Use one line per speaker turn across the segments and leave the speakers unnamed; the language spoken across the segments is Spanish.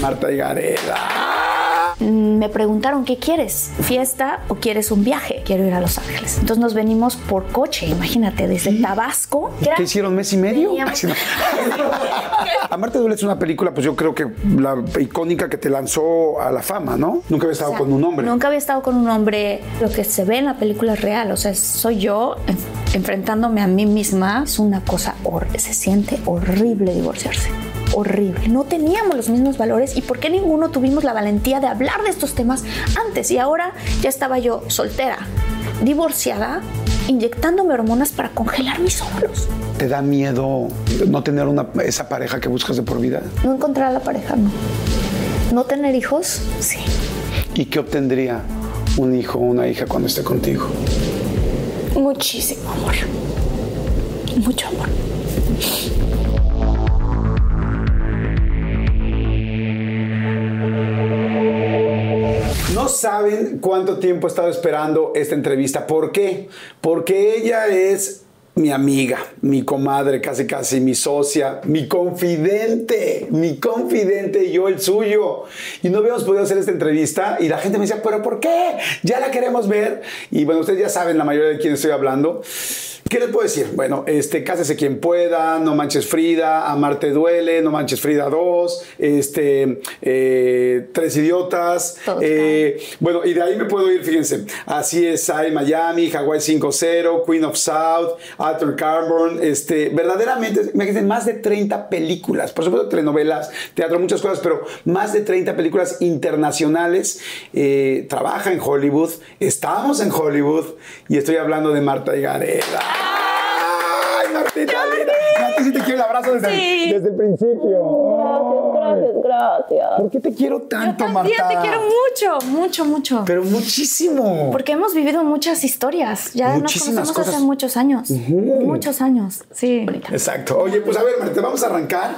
Marta y Gareda.
Me preguntaron, ¿qué quieres? ¿Fiesta o quieres un viaje? Quiero ir a Los Ángeles. Entonces nos venimos por coche, imagínate, desde Tabasco.
¿Qué hicieron mes y medio? No. Amarte duele es una película, pues yo creo que la icónica que te lanzó a la fama, ¿no? Nunca había estado
O sea,
con un hombre.
Nunca había estado con un hombre. Lo que se ve en la película es real. O sea, soy yo en- enfrentándome a mí misma. Es una cosa horrible. Se siente horrible divorciarse. Horrible. No teníamos los mismos valores y por qué ninguno tuvimos la valentía de hablar de estos temas antes. Y ahora ya estaba yo soltera, divorciada, inyectándome hormonas para congelar mis óvulos.
¿Te da miedo no tener una, esa pareja que buscas de por vida?
No encontrar a la pareja, no. No tener hijos, sí.
¿Y qué obtendría un hijo o una hija cuando esté contigo?
Muchísimo amor. Mucho amor.
Saben cuánto tiempo he estado esperando esta entrevista. ¿Por qué? Porque ella es mi amiga, mi comadre, casi casi mi socia, mi confidente, mi confidente y yo el suyo. Y no habíamos podido hacer esta entrevista y la gente me decía, pero ¿por qué? Ya la queremos ver. Y bueno, ustedes ya saben la mayoría de quién estoy hablando. ¿Qué les puedo decir? Bueno, este, cásese quien pueda, no manches Frida, amarte duele, no manches Frida 2, este, eh, tres idiotas, eh, bueno, y de ahí me puedo ir, fíjense, así es, hay Miami, Hawaii 5-0, Queen of South, Arthur Carbon, este, verdaderamente, imagínense, más de 30 películas, por supuesto telenovelas, teatro, muchas cosas, pero más de 30 películas internacionales, eh, trabaja en Hollywood, estamos en Hollywood, y estoy hablando de Marta y Gareda. ¡Ay, Martita! Marta, sí te quiero el abrazo desde,
Sí.
desde el principio.
Gracias, gracias.
¿Por qué te quiero tanto,
Yo también
Marta?
te quiero mucho, mucho, mucho.
Pero muchísimo.
Porque hemos vivido muchas historias. Ya nos
Muchísimas
conocemos
cosas.
hace muchos años. Muchos años. Sí.
Exacto. Oye, pues a ver, Marta, vamos a arrancar.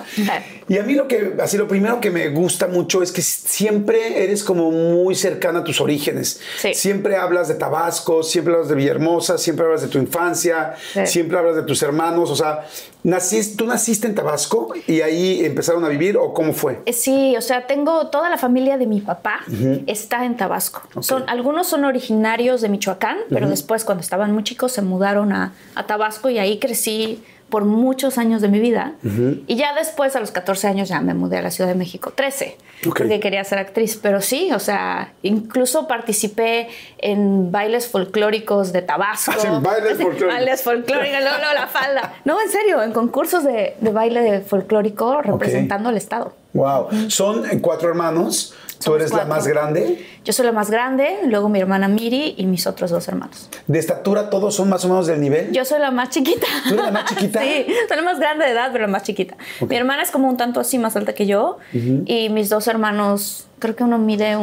Y a mí lo que, así lo primero que me gusta mucho es que siempre eres como muy cercana a tus orígenes.
Sí.
Siempre hablas de Tabasco, siempre hablas de Villahermosa, siempre hablas de tu infancia,
Sí.
siempre hablas de tus hermanos. O sea, naciste, ¿tú naciste en Tabasco y ahí empezaron a vivir o cómo fue?
Eh, Sí, o sea, tengo toda la familia de mi papá está en Tabasco. Son, algunos son originarios de Michoacán, pero después cuando estaban muy chicos se mudaron a, a Tabasco y ahí crecí por muchos años de mi vida. Y ya después, a los 14 años, ya me mudé a la Ciudad de México, 13,
Ok.
porque quería ser actriz. Pero sí, o sea, incluso participé en bailes folclóricos de Tabasco.
Ah, sí, bailes folclóricos.
Bailes folclóricos, luego, luego la falda. No, en serio, en concursos de, de baile folclórico representando al Estado.
Wow. Son cuatro hermanos. Tú eres la más grande.
Yo soy la más grande, luego mi hermana Miri y mis otros dos hermanos.
De estatura, todos son más o menos del nivel.
Yo soy la más chiquita.
¿Tú eres la más chiquita?
sí, soy la más grande de edad, pero la más chiquita. Mi hermana es como un tanto así más alta que yo y mis dos hermanos, creo que uno mide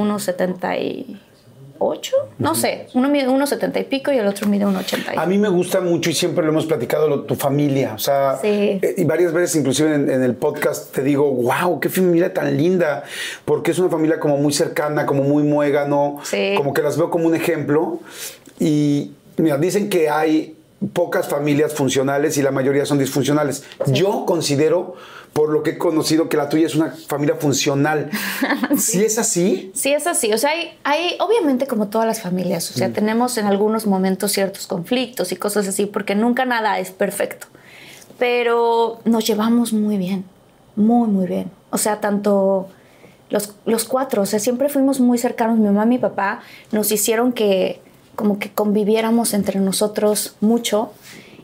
1,78. No sé, uno mide 1,70 y pico y el otro mide 1,80.
A mí me gusta mucho y siempre lo hemos platicado, lo- tu familia. O sea,
Sí.
eh, y varias veces, inclusive en, en el podcast, te digo, wow, qué familia tan linda. Porque es una familia como muy cercana, como muy muégano.
Sí.
Como que las veo como un ejemplo. Y mira, dicen que hay pocas familias funcionales y la mayoría son disfuncionales. Yo considero, por lo que he conocido, que la tuya es una familia funcional. Si es así,
Sí, es así. O sea, hay, hay obviamente como todas las familias, o sea, tenemos en algunos momentos ciertos conflictos y cosas así, porque nunca nada es perfecto. Pero nos llevamos muy bien, muy, muy bien. O sea, tanto los, los cuatro, o sea, siempre fuimos muy cercanos. Mi mamá y mi papá nos hicieron que como que conviviéramos entre nosotros mucho.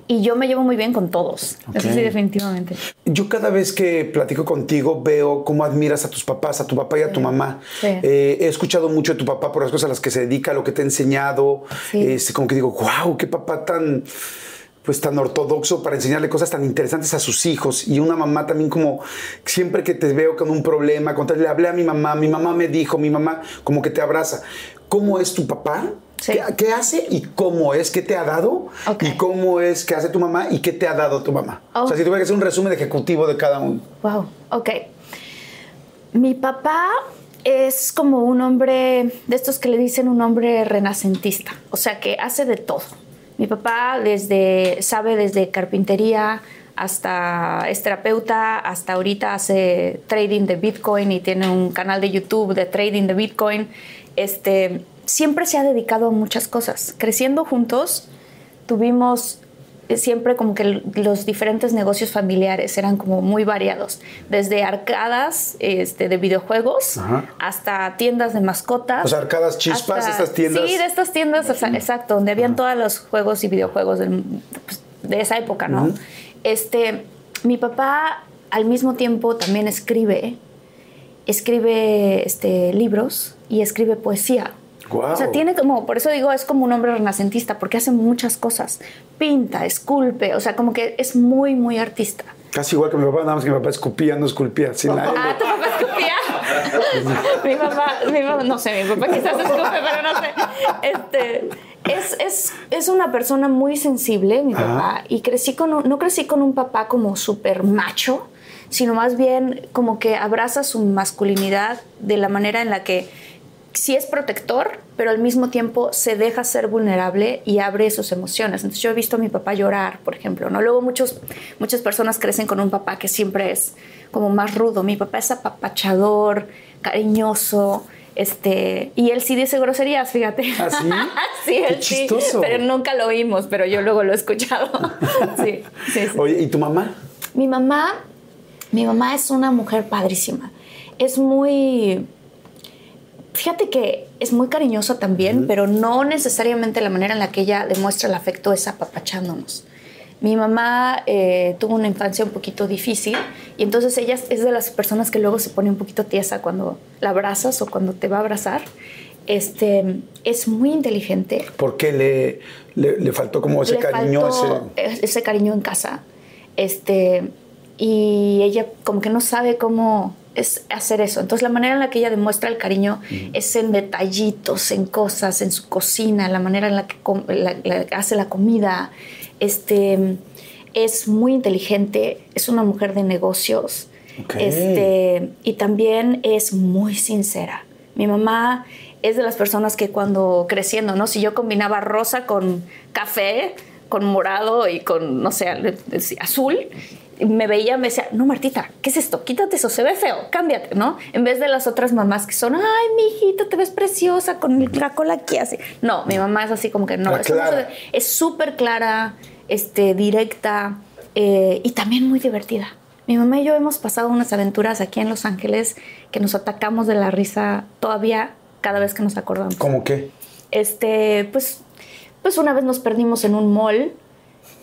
Y yo me llevo muy bien con todos. Eso
Ok.
sí, definitivamente.
Yo cada vez que platico contigo veo cómo admiras a tus papás, a tu papá y a tu mamá.
Sí.
Eh, he escuchado mucho de tu papá por las cosas a las que se dedica, lo que te ha enseñado.
Sí.
Este, como que digo, wow, qué papá tan, pues tan ortodoxo para enseñarle cosas tan interesantes a sus hijos y una mamá también como siempre que te veo con un problema, contarle, le hablé a mi mamá, mi mamá me dijo, mi mamá como que te abraza. ¿Cómo es tu papá?
Sí.
¿Qué, hace y cómo es? ¿Qué te ha dado? ¿Y cómo es que hace tu mamá y qué te ha dado tu mamá? O sea, si tuviera que hacer un resumen ejecutivo de cada uno.
Wow, ok. Mi papá es como un hombre de estos que le dicen un hombre renacentista, o sea, que hace de todo mi papá desde, sabe desde carpintería hasta es terapeuta, hasta ahorita hace trading de Bitcoin y tiene un canal de YouTube de trading de Bitcoin. Este, siempre se ha dedicado a muchas cosas. Creciendo juntos, tuvimos siempre como que los diferentes negocios familiares eran como muy variados, desde arcadas este, de videojuegos hasta tiendas de mascotas.
O sea, arcadas chispas, estas tiendas.
Sí, de estas tiendas, exacto, donde habían todos los juegos y videojuegos pues, de esa época, ¿no? Este, mi papá al mismo tiempo también escribe, escribe este, libros y escribe poesía. O sea, tiene como, por eso digo, es como un hombre renacentista, porque hace muchas cosas. Pinta, esculpe, o sea, como que es muy, muy artista.
Casi igual que mi papá, nada más que mi papá escupía, no esculpía. Sin la
ah, ¿tu papá escupía? mi, papá, mi papá, no sé, mi papá quizás escupe, pero no sé. Este, es, es, es una persona muy sensible, mi papá, y crecí con no crecí con un papá como súper macho, sino más bien como que abraza su masculinidad de la manera en la que sí es protector, pero al mismo tiempo se deja ser vulnerable y abre sus emociones. Entonces yo he visto a mi papá llorar, por ejemplo, ¿no? Luego muchos, muchas personas crecen con un papá que siempre es como más rudo. Mi papá es apapachador, cariñoso, este, y él sí dice groserías, fíjate.
¿Ah, sí?
sí, él sí, pero nunca lo oímos, pero yo luego lo he escuchado. sí, sí, sí.
Oye, ¿y tu mamá?
Mi mamá, mi mamá es una mujer padrísima. Es muy Fíjate que es muy cariñosa también, pero no necesariamente la manera en la que ella demuestra el afecto es apapachándonos. Mi mamá eh, tuvo una infancia un poquito difícil y entonces ella es de las personas que luego se pone un poquito tiesa cuando la abrazas o cuando te va a abrazar. Este, es muy inteligente.
¿Por qué le, le, faltó como ese cariño?
Ese... ese... cariño en casa. Este, y ella como que no sabe cómo es hacer eso. Entonces la manera en la que ella demuestra el cariño es en detallitos, en cosas, en su cocina, la manera en la que hace la comida. Este, es muy inteligente, es una mujer de negocios este, y también es muy sincera. Mi mamá es de las personas que cuando creciendo, ¿no? Si yo combinaba rosa con café, con morado y con, no sé, azul, me veía, me decía, no, Martita, ¿qué es esto? Quítate eso, se ve feo, cámbiate, ¿no? En vez de las otras mamás que son, ay, mi hijita, te ves preciosa con la cola aquí así. No, mi mamá es así como que no, es súper clara, este, directa eh, y también muy divertida. Mi mamá y yo hemos pasado unas aventuras aquí en Los Ángeles que nos atacamos de la risa todavía cada vez que nos acordamos.
¿Cómo qué?
Este, pues, pues una vez nos perdimos en un mall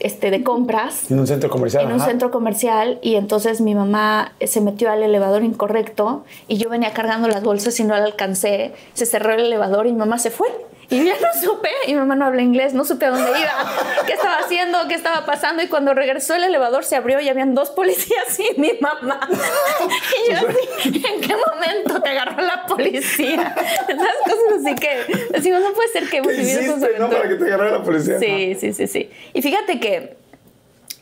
este, de compras.
En un centro comercial.
En un centro comercial y entonces mi mamá se metió al elevador incorrecto y yo venía cargando las bolsas y no la alcancé. Se cerró el elevador y mi mamá se fue. Y ya no supe, y mi mamá no habla inglés, no supe a dónde iba, qué estaba haciendo, qué estaba pasando. Y cuando regresó el elevador se abrió y habían dos policías y mi mamá. Y yo así, ¿en qué momento te agarró la policía? Esas cosas así que decimos, no puede ser que hemos
vivido. No, para que te agarrara la policía.
Sí, sí, sí, sí. Y fíjate que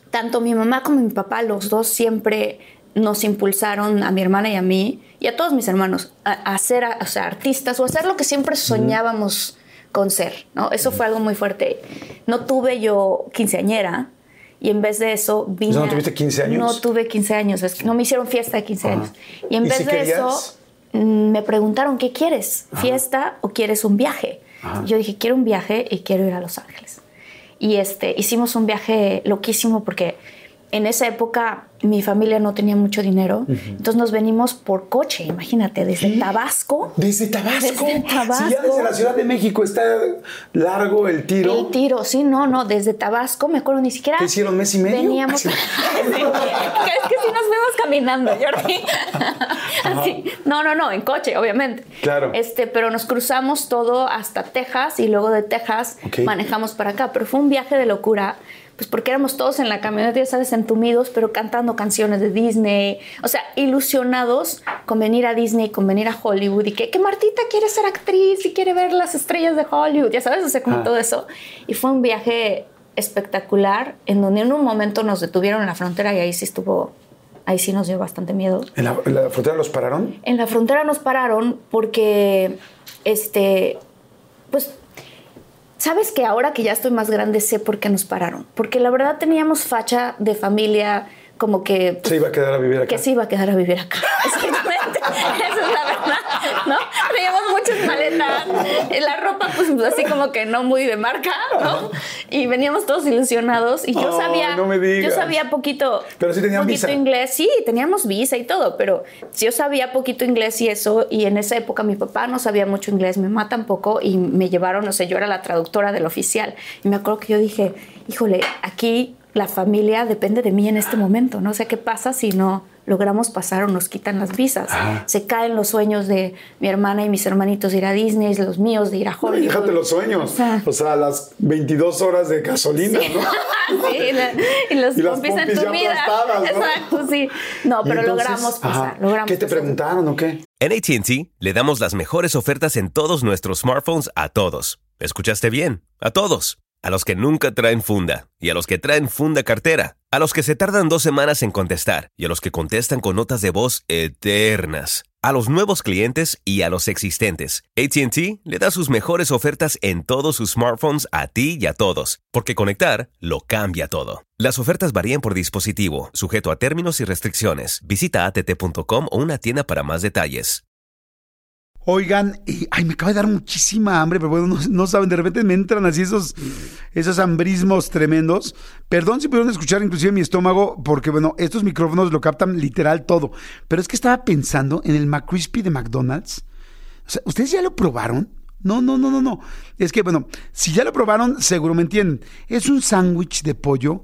tanto mi mamá como mi papá, los dos siempre nos impulsaron a mi hermana y a mí y a todos mis hermanos a, ser o sea, artistas o a hacer lo que siempre soñábamos con ser, ¿no? Eso fue algo muy fuerte. No tuve yo quinceañera y en vez de eso vine...
¿No tuviste 15 años?
No tuve 15 años, no me hicieron fiesta de 15 años. Y en vez de eso mm, me preguntaron, ¿qué quieres? ¿Fiesta o quieres un viaje? yo dije, quiero un viaje y quiero ir a Los Ángeles. Y este, hicimos un viaje loquísimo porque en esa época mi familia no tenía mucho dinero, entonces nos venimos por coche, imagínate, desde Tabasco.
¿Desde Tabasco? Desde Tabasco. ya desde la Ciudad de México está largo el tiro.
El tiro, sí, no, no, desde Tabasco, me acuerdo ni siquiera.
¿Qué hicieron mes y medio?
Veníamos. es que sí nos fuimos caminando, Jordi. Así. No, no, no, en coche, obviamente.
Claro.
Este, pero nos cruzamos todo hasta Texas y luego de Texas manejamos para acá, pero fue un viaje de locura pues porque éramos todos en la camioneta, ya sabes, entumidos, pero cantando canciones de Disney, o sea, ilusionados con venir a Disney, con venir a Hollywood y que, que Martita quiere ser actriz y quiere ver las estrellas de Hollywood, ya sabes, o sea, como
Ah.
todo eso. Y fue un viaje espectacular en donde en un momento nos detuvieron en la frontera y ahí sí estuvo, ahí sí nos dio bastante miedo.
¿En la, en la frontera los pararon?
En la frontera nos pararon porque, este, pues, sabes que ahora que ya estoy más grande sé por qué nos pararon. Porque la verdad teníamos facha de familia como que... pues,
Se iba a quedar a vivir acá.
que se iba a quedar a vivir acá. Exactamente. Esa es la verdad, ¿no? Teníamos muchas maletas. La ropa, pues así como que no muy de marca, ¿no? Y veníamos todos ilusionados. Y yo sabía.
no me digas.
Yo sabía poquito.
Pero sí
poquito
visa.
inglés. Sí, teníamos visa y todo. Pero yo sabía poquito inglés y eso. Y en esa época mi papá no sabía mucho inglés, mi mamá tampoco. Y me llevaron, no sé, yo era la traductora del oficial. Y me acuerdo que yo dije, híjole, aquí la familia depende de mí en este momento, ¿no? O sea, ¿qué pasa si no logramos pasar o nos quitan las visas?
Ajá.
Se caen los sueños de mi hermana y mis hermanitos de ir a Disney, los míos de ir a
No,
Hollywood.
déjate los sueños.
O sea,
O sea, las 22 horas de gasolina, ¿no?
sí, y, la- y las
Y las
pompis
pompis ya
entumidas.
aplastadas, ¿no?
Exacto, sí. No, pero
entonces,
logramos pasar,
ajá,
logramos
¿Qué te
pasar.
preguntaron o qué?
En ATT le damos las mejores ofertas en todos nuestros smartphones a todos. ¿Escuchaste bien? A todos. A los que nunca traen funda y a los que traen funda cartera. A los que se tardan dos semanas en contestar y a los que contestan con notas de voz eternas. A los nuevos clientes y a los existentes. ATT le da sus mejores ofertas en todos sus smartphones a ti y a todos, porque conectar lo cambia todo. Las ofertas varían por dispositivo, sujeto a términos y restricciones. Visita att.com o una tienda para más detalles.
Oigan, y, ay, me acaba de dar muchísima hambre, pero bueno, no, saben, de repente me entran así esos, esos hambrismos tremendos. Perdón si pudieron escuchar inclusive mi estómago, porque bueno, estos micrófonos lo captan literal todo. Pero es que estaba pensando en el McCrispy de McDonald's. O sea, ¿ustedes ya lo probaron? No, no, no, no, no. Es que, bueno, si ya lo probaron, seguro me entienden. Es un sándwich de pollo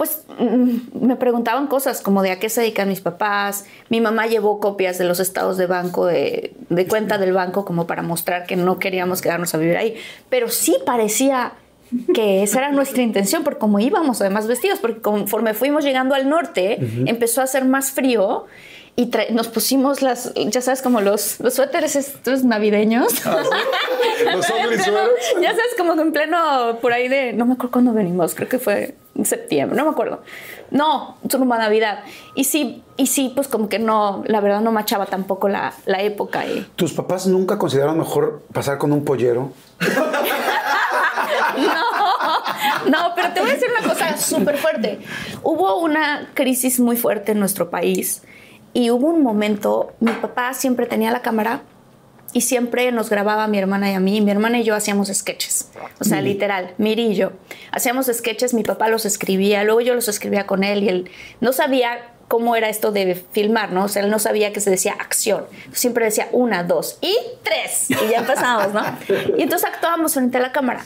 Pues mm, me preguntaban cosas como de a qué se dedican mis papás. Mi mamá llevó copias de los estados de banco, de, de cuenta del banco, como para mostrar que no queríamos quedarnos a vivir ahí. Pero sí parecía que esa era nuestra intención, porque como íbamos además vestidos, porque conforme fuimos llegando al norte, empezó a hacer más frío y nos pusimos las, ya sabes, como los, los suéteres estos navideños. Pleno-
sweaters.
ya sabes, como en pleno, por ahí de, no me acuerdo cuándo venimos, creo que fue septiembre, no me acuerdo. No, rumbo a Navidad. Y sí, y sí, pues como que no, la verdad no machaba tampoco la, la época. Y,
¿Tus papás nunca consideraron mejor pasar con un pollero?
no, no, pero te voy a decir una cosa súper fuerte. Hubo una crisis muy fuerte en nuestro país y hubo un momento, mi papá siempre tenía la cámara y siempre nos grababa mi hermana y a mí. Y mi hermana y yo hacíamos sketches. O sea, literal, Miri y yo. Hacíamos sketches, mi papá los escribía, luego yo los escribía con él y él no sabía cómo era esto de filmar, ¿no? O sea, él no sabía que se decía acción. Siempre decía una, dos y tres. Y ya empezamos, ¿no? Y entonces actuábamos frente a la cámara.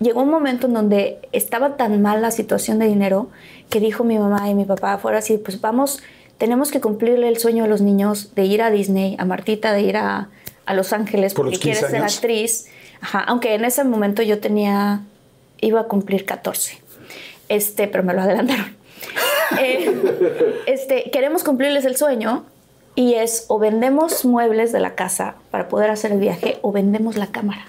Llegó un momento en donde estaba tan mal la situación de dinero que dijo mi mamá y mi papá fuera así, pues vamos, tenemos que cumplirle el sueño a los niños de ir a Disney, a Martita de ir a, a Los Ángeles
Por
porque quiere
15
ser actriz. Ajá, aunque en ese momento yo tenía, iba a cumplir 14. Este, pero me lo adelantaron. Eh, este, queremos cumplirles el sueño y es o vendemos muebles de la casa para poder hacer el viaje o vendemos la cámara.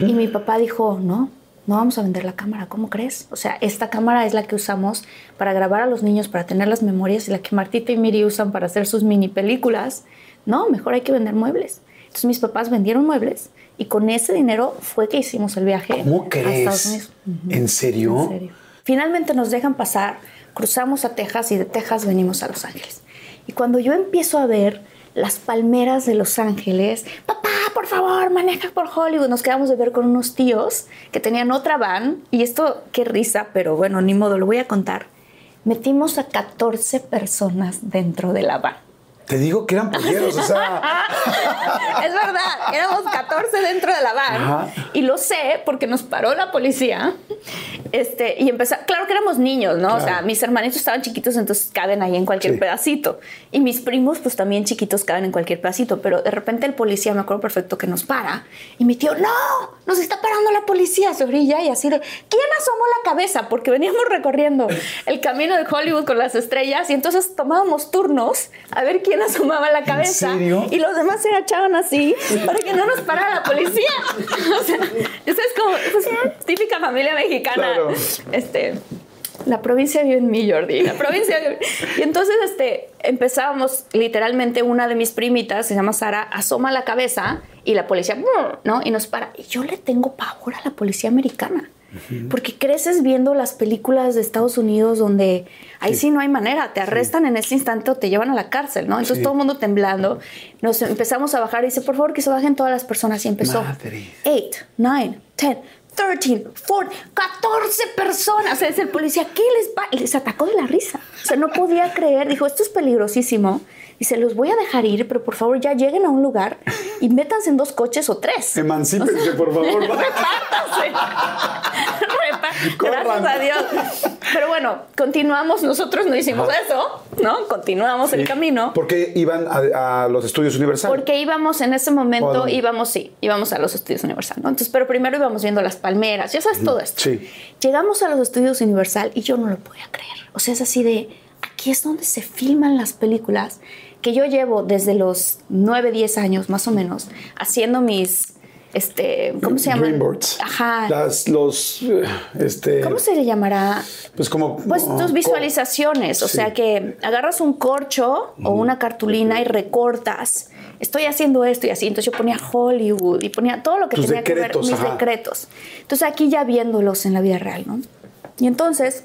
Y mi papá dijo, no, no vamos a vender la cámara, ¿cómo crees? O sea, esta cámara es la que usamos para grabar a los niños, para tener las memorias y la que Martita y Miri usan para hacer sus mini películas. No, mejor hay que vender muebles. Entonces mis papás vendieron muebles y con ese dinero fue que hicimos el viaje
¿Cómo
a
crees?
Estados Unidos.
¿En serio?
En serio. Finalmente nos dejan pasar, cruzamos a Texas y de Texas venimos a Los Ángeles. Y cuando yo empiezo a ver las palmeras de Los Ángeles, papá, por favor, maneja por Hollywood. Nos quedamos de ver con unos tíos que tenían otra van. Y esto, qué risa, pero bueno, ni modo, lo voy a contar. Metimos a 14 personas dentro de la van.
Te digo que eran polleros, o sea.
es verdad, éramos 14 dentro de la van. Y lo sé porque nos paró la policía. Este, y empezó, claro que éramos niños, ¿no? O sea, mis hermanitos estaban chiquitos, entonces caben ahí en cualquier pedacito. Y mis primos, pues también chiquitos, caben en cualquier pedacito. Pero de repente el policía, me acuerdo perfecto, que nos para. Y mi tío, no, nos está parando la policía, se orilla y así de, ¿quién asomó la cabeza? Porque veníamos recorriendo el camino de Hollywood con las estrellas y entonces tomábamos turnos a ver quién asomaba la cabeza. Y los demás se agachaban así para que no nos parara la policía. o sea, eso es como típica familia mexicana. Este, la provincia vive en mí, Jordi. La provincia Y entonces este, empezábamos, literalmente, una de mis primitas, se llama Sara, asoma la cabeza y la policía, ¿no? Y nos para. Y yo le tengo pavor a la policía americana. Porque creces viendo las películas de Estados Unidos donde ahí sí, no hay manera, te arrestan en ese instante o te llevan a la cárcel, ¿no? Entonces todo el mundo temblando, nos empezamos a bajar y dice, por favor que se bajen todas las personas y empezó 8, 9, 10, 13, 14, 14 personas. es el policía, ¿qué les va? Les atacó de la risa. O sea, no podía creer, dijo, esto es peligrosísimo y se los voy a dejar ir, pero por favor ya lleguen a un lugar y métanse en dos coches o tres.
Emancípense, por favor.
Repártanse. Gracias a Dios. Pero bueno, continuamos, nosotros no hicimos eso, ¿no? Continuamos el camino.
¿Por qué iban a, los estudios Universal?
Porque íbamos en ese momento, íbamos, sí, íbamos a los estudios Universal, ¿no? Entonces, pero primero íbamos viendo las palmeras, ya sabes todo esto.
Sí.
Llegamos a los estudios Universal y yo no lo podía creer. O sea, es así de, aquí es donde se filman las películas que yo llevo desde los 9, 10 años más o menos haciendo mis este, ¿cómo se llama?
Dreamboards.
Ajá.
Las, los, este...
¿Cómo se le llamará?
Pues como...
Pues tus visualizaciones, o sea que agarras un corcho o una cartulina y recortas. Estoy haciendo esto y así. Entonces yo ponía Hollywood y ponía todo lo que tenía que ver, mis decretos. Entonces aquí ya viéndolos en la vida real, ¿no? Y entonces,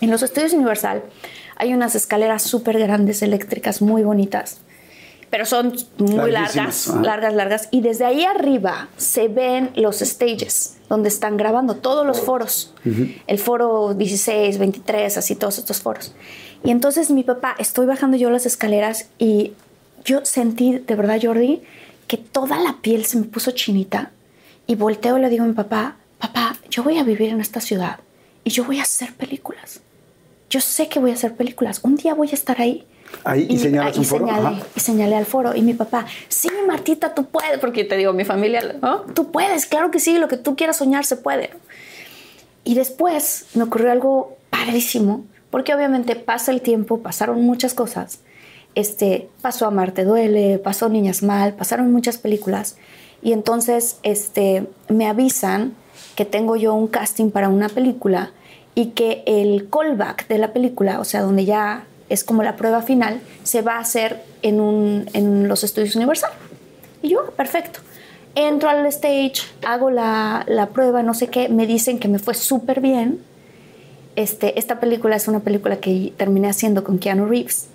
en los estudios Universal, hay unas escaleras súper grandes eléctricas muy bonitas, pero son muy largas, largas, largas. Y desde ahí arriba se ven los stages donde están grabando todos los foros. El foro 16, 23, así todos estos foros. Y entonces mi papá, estoy bajando yo las escaleras y yo sentí, de verdad Jordi, que toda la piel se me puso chinita. Y volteo y le digo a mi papá, papá, yo voy a vivir en esta ciudad y yo voy a hacer películas yo sé que voy a hacer películas, un día voy a estar ahí.
Ahí y, señalas un foro.
Señalé, y señalé al foro. Y mi papá, sí, Martita, tú puedes, porque te digo, mi familia, ¿no? Tú puedes, claro que sí, lo que tú quieras soñar se puede. Y después me ocurrió algo padrísimo, porque obviamente pasa el tiempo, pasaron muchas cosas. Este, pasó Amarte Duele, pasó Niñas Mal, pasaron muchas películas. Y entonces este, me avisan que tengo yo un casting para una película y que el callback de la película, o sea, donde ya es como la prueba final, se va a hacer en, un, en los estudios Universal. Y yo, perfecto. Entro al stage, hago la, la prueba, no sé qué, me dicen que me fue súper bien. Este, esta película es una película que terminé haciendo con Keanu Reeves.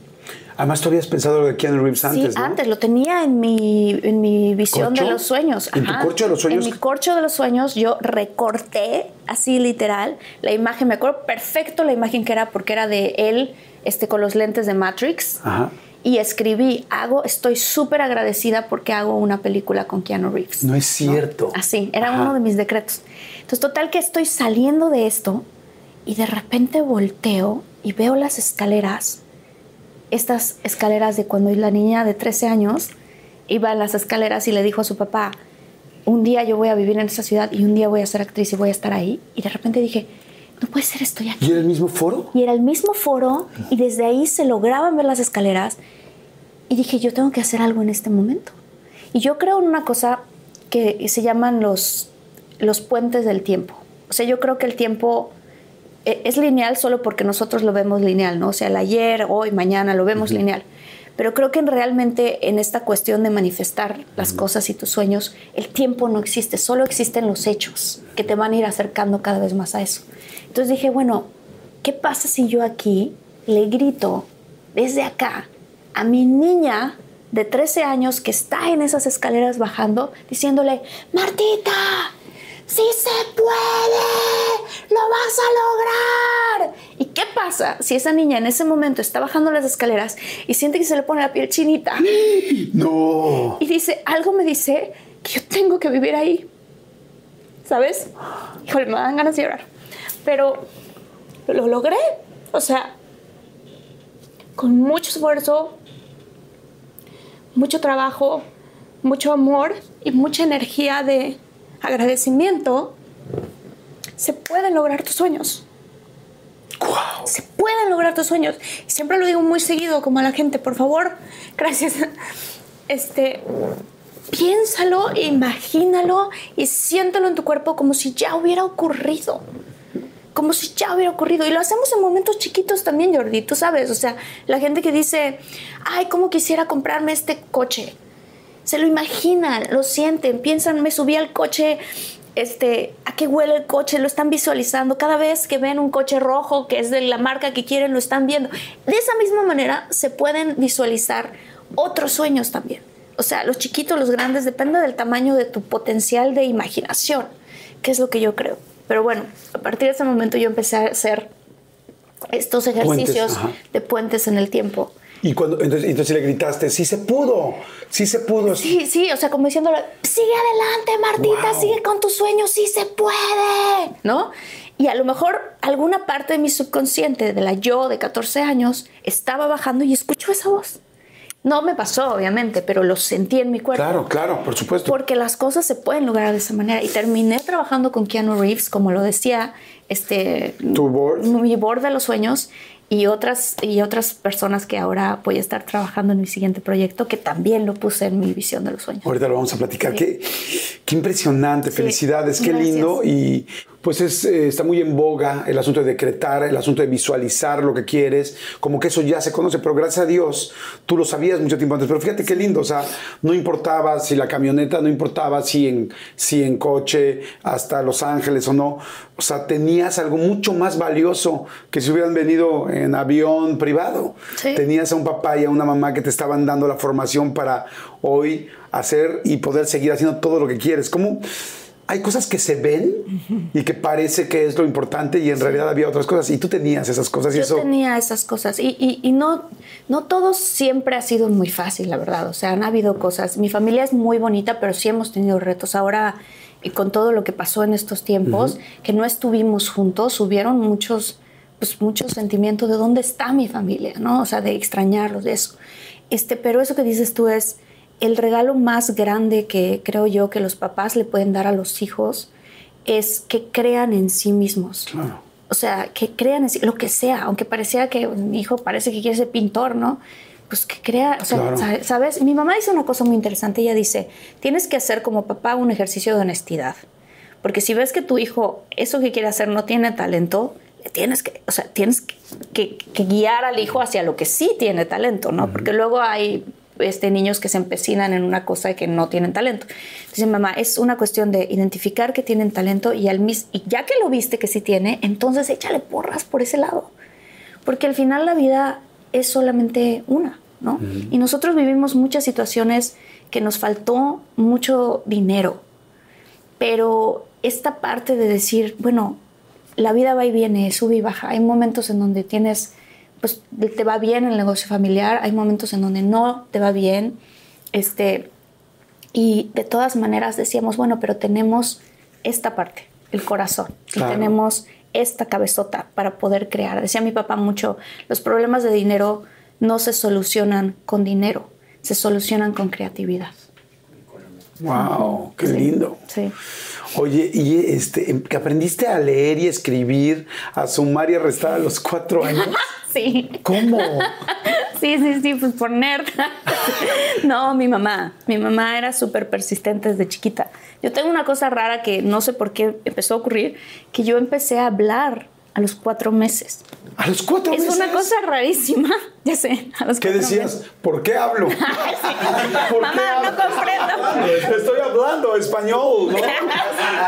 Además, tú habías pensado lo de Keanu Reeves antes.
Sí, antes, lo tenía en mi, en mi visión de los sueños.
¿En tu corcho de los sueños?
En mi corcho de los sueños, yo recorté, así literal, la imagen. Me acuerdo perfecto la imagen que era, porque era de él este, con los lentes de Matrix.
Ajá.
Y escribí, hago, estoy súper agradecida porque hago una película con Keanu Reeves.
No es cierto.
Así, era uno de mis decretos. Entonces, total que estoy saliendo de esto y de repente volteo y veo las escaleras estas escaleras de cuando la niña de 13 años iba en las escaleras y le dijo a su papá, un día yo voy a vivir en esa ciudad y un día voy a ser actriz y voy a estar ahí. Y de repente dije, no puede ser, estoy aquí.
¿Y era el mismo foro?
Y era el mismo foro y desde ahí se lograban ver las escaleras. Y dije, yo tengo que hacer algo en este momento. Y yo creo en una cosa que se llaman los, los puentes del tiempo. O sea, yo creo que el tiempo es lineal solo porque nosotros lo vemos lineal, ¿no? O sea, el ayer, hoy, mañana lo vemos lineal. Pero creo que realmente en esta cuestión de manifestar las cosas y tus sueños, el tiempo no existe, solo existen los hechos que te van a ir acercando cada vez más a eso. Entonces dije, bueno, ¿qué pasa si yo aquí le grito desde acá a mi niña de 13 años que está en esas escaleras bajando, diciéndole, Martita, sí se puede, lo vas a lograr. ¿Y qué pasa si esa niña en ese momento está bajando las escaleras y siente que se le pone la piel chinita?
No.
Y dice, algo me dice que yo tengo que vivir ahí. ¿Sabes? Híjole, me dan ganas de llorar. Pero lo logré. O sea, con mucho esfuerzo, mucho trabajo, mucho amor y mucha energía de agradecimiento, se pueden lograr tus sueños.
Wow.
Se pueden lograr tus sueños. Y siempre lo digo muy seguido, como a la gente, por favor, gracias. Este, piénsalo, imagínalo y siéntelo en tu cuerpo como si ya hubiera ocurrido. Como si ya hubiera ocurrido. Y lo hacemos en momentos chiquitos también, Jordi, tú sabes. O sea, la gente que dice, ay, ¿cómo quisiera comprarme este coche? Se lo imaginan, lo sienten, piensan, me subí al coche, este, a qué huele el coche, lo están visualizando. Cada vez que ven un coche rojo que es de la marca que quieren, lo están viendo. De esa misma manera se pueden visualizar otros sueños también. O sea, los chiquitos, los grandes, depende del tamaño de tu potencial de imaginación, que es lo que yo creo. Pero bueno, a partir de ese momento yo empecé a hacer estos ejercicios
ajá.
de puentes en el tiempo.
Y cuando entonces, entonces le gritaste, sí se pudo, sí se pudo.
Sí, sí, o sea, como diciéndole, sigue adelante, Martita,
Wow.
sigue con tus sueños, sí se puede, ¿no? Y a lo mejor alguna parte de mi subconsciente, de la yo de 14 años, estaba bajando y escuchó esa voz. No me pasó, obviamente, pero lo sentí en mi cuerpo.
Claro, claro, por supuesto.
Porque las cosas se pueden lograr de esa manera. Y terminé trabajando con Keanu Reeves, como lo decía, este,
Tu board.
mi board de los sueños y otras, y otras personas que ahora voy a estar trabajando en mi siguiente proyecto, que también lo puse en mi visión de los sueños.
Ahorita lo vamos a platicar.
Sí.
Qué, qué impresionante, felicidades, qué lindo. Y pues es, eh, está muy en boga el asunto de decretar, el asunto de visualizar lo que quieres, como que eso ya se conoce, pero gracias a Dios tú lo sabías mucho tiempo antes. Pero fíjate qué lindo, o sea, no importaba si la camioneta, no importaba si en, si en coche hasta Los Ángeles o no, o sea, tenías algo mucho más valioso que si hubieran venido en avión privado.
Sí.
Tenías a un papá y a una mamá que te estaban dando la formación para hoy hacer y poder seguir haciendo todo lo que quieres. Como hay cosas que se ven y que parece que es lo importante y en realidad había otras cosas y tú tenías esas cosas y
Yo
eso.
tenía esas cosas y, y- y no, no todo siempre ha sido muy fácil, la verdad. O sea, han habido cosas. Mi familia es muy bonita, pero sí hemos tenido retos. Ahora, y con todo lo que pasó en estos tiempos, que no estuvimos juntos, hubieron muchos, pues, muchos sentimientos de dónde está mi familia, ¿no? O sea, de extrañarlos, de eso. Este, pero eso que dices tú es el regalo más grande que creo yo que los papás le pueden dar a los hijos es que crean en sí mismos.
Claro.
O sea, que crean en sí, lo que sea, aunque parecía que mi hijo parece que quiere ser pintor, ¿no? Pues que crea, o sea,
Claro.
sa- ¿sabes? Mi mamá dice una cosa muy interesante, ella dice, tienes que hacer como papá un ejercicio de honestidad, porque si ves que tu hijo eso que quiere hacer no tiene talento, le tienes que, o sea, tienes que, que- que guiar al hijo hacia lo que sí tiene talento, ¿no? Porque luego hay este, niños que se empecinan en una cosa que no tienen talento. Dice mamá, es una cuestión de identificar que tienen talento y, al mis y ya que lo viste que sí tiene, entonces échale porras por ese lado. Porque al final la vida es solamente una, ¿no? Y nosotros vivimos muchas situaciones que nos faltó mucho dinero, pero esta parte de decir, bueno, la vida va y viene, sube y baja. Hay momentos en donde tienes, pues te va bien el negocio familiar, hay momentos en donde no te va bien, este, y de todas maneras decíamos, bueno, pero tenemos esta parte, el corazón,
Claro.
y tenemos esta cabezota para poder crear. Decía mi papá mucho, los problemas de dinero no se solucionan con dinero, se solucionan con creatividad.
Wow, qué
Sí,
lindo.
Sí.
Oye, y este, que aprendiste a leer y escribir, a sumar y a restar a los cuatro años.
Sí.
¿Cómo?
Sí, sí, sí, pues por nerd. No, mi mamá. Mi mamá era súper persistente desde chiquita. Yo tengo una cosa rara que no sé por qué empezó a ocurrir, que yo empecé a hablar a los cuatro meses.
A los cuatro
Es
meses.
una cosa rarísima, ya sé, a los
¿Qué
cuatro
decías?
meses.
¿Por qué hablo? ¿Por
Mamá,
qué
no comprendo.
Estoy hablando español, ¿no?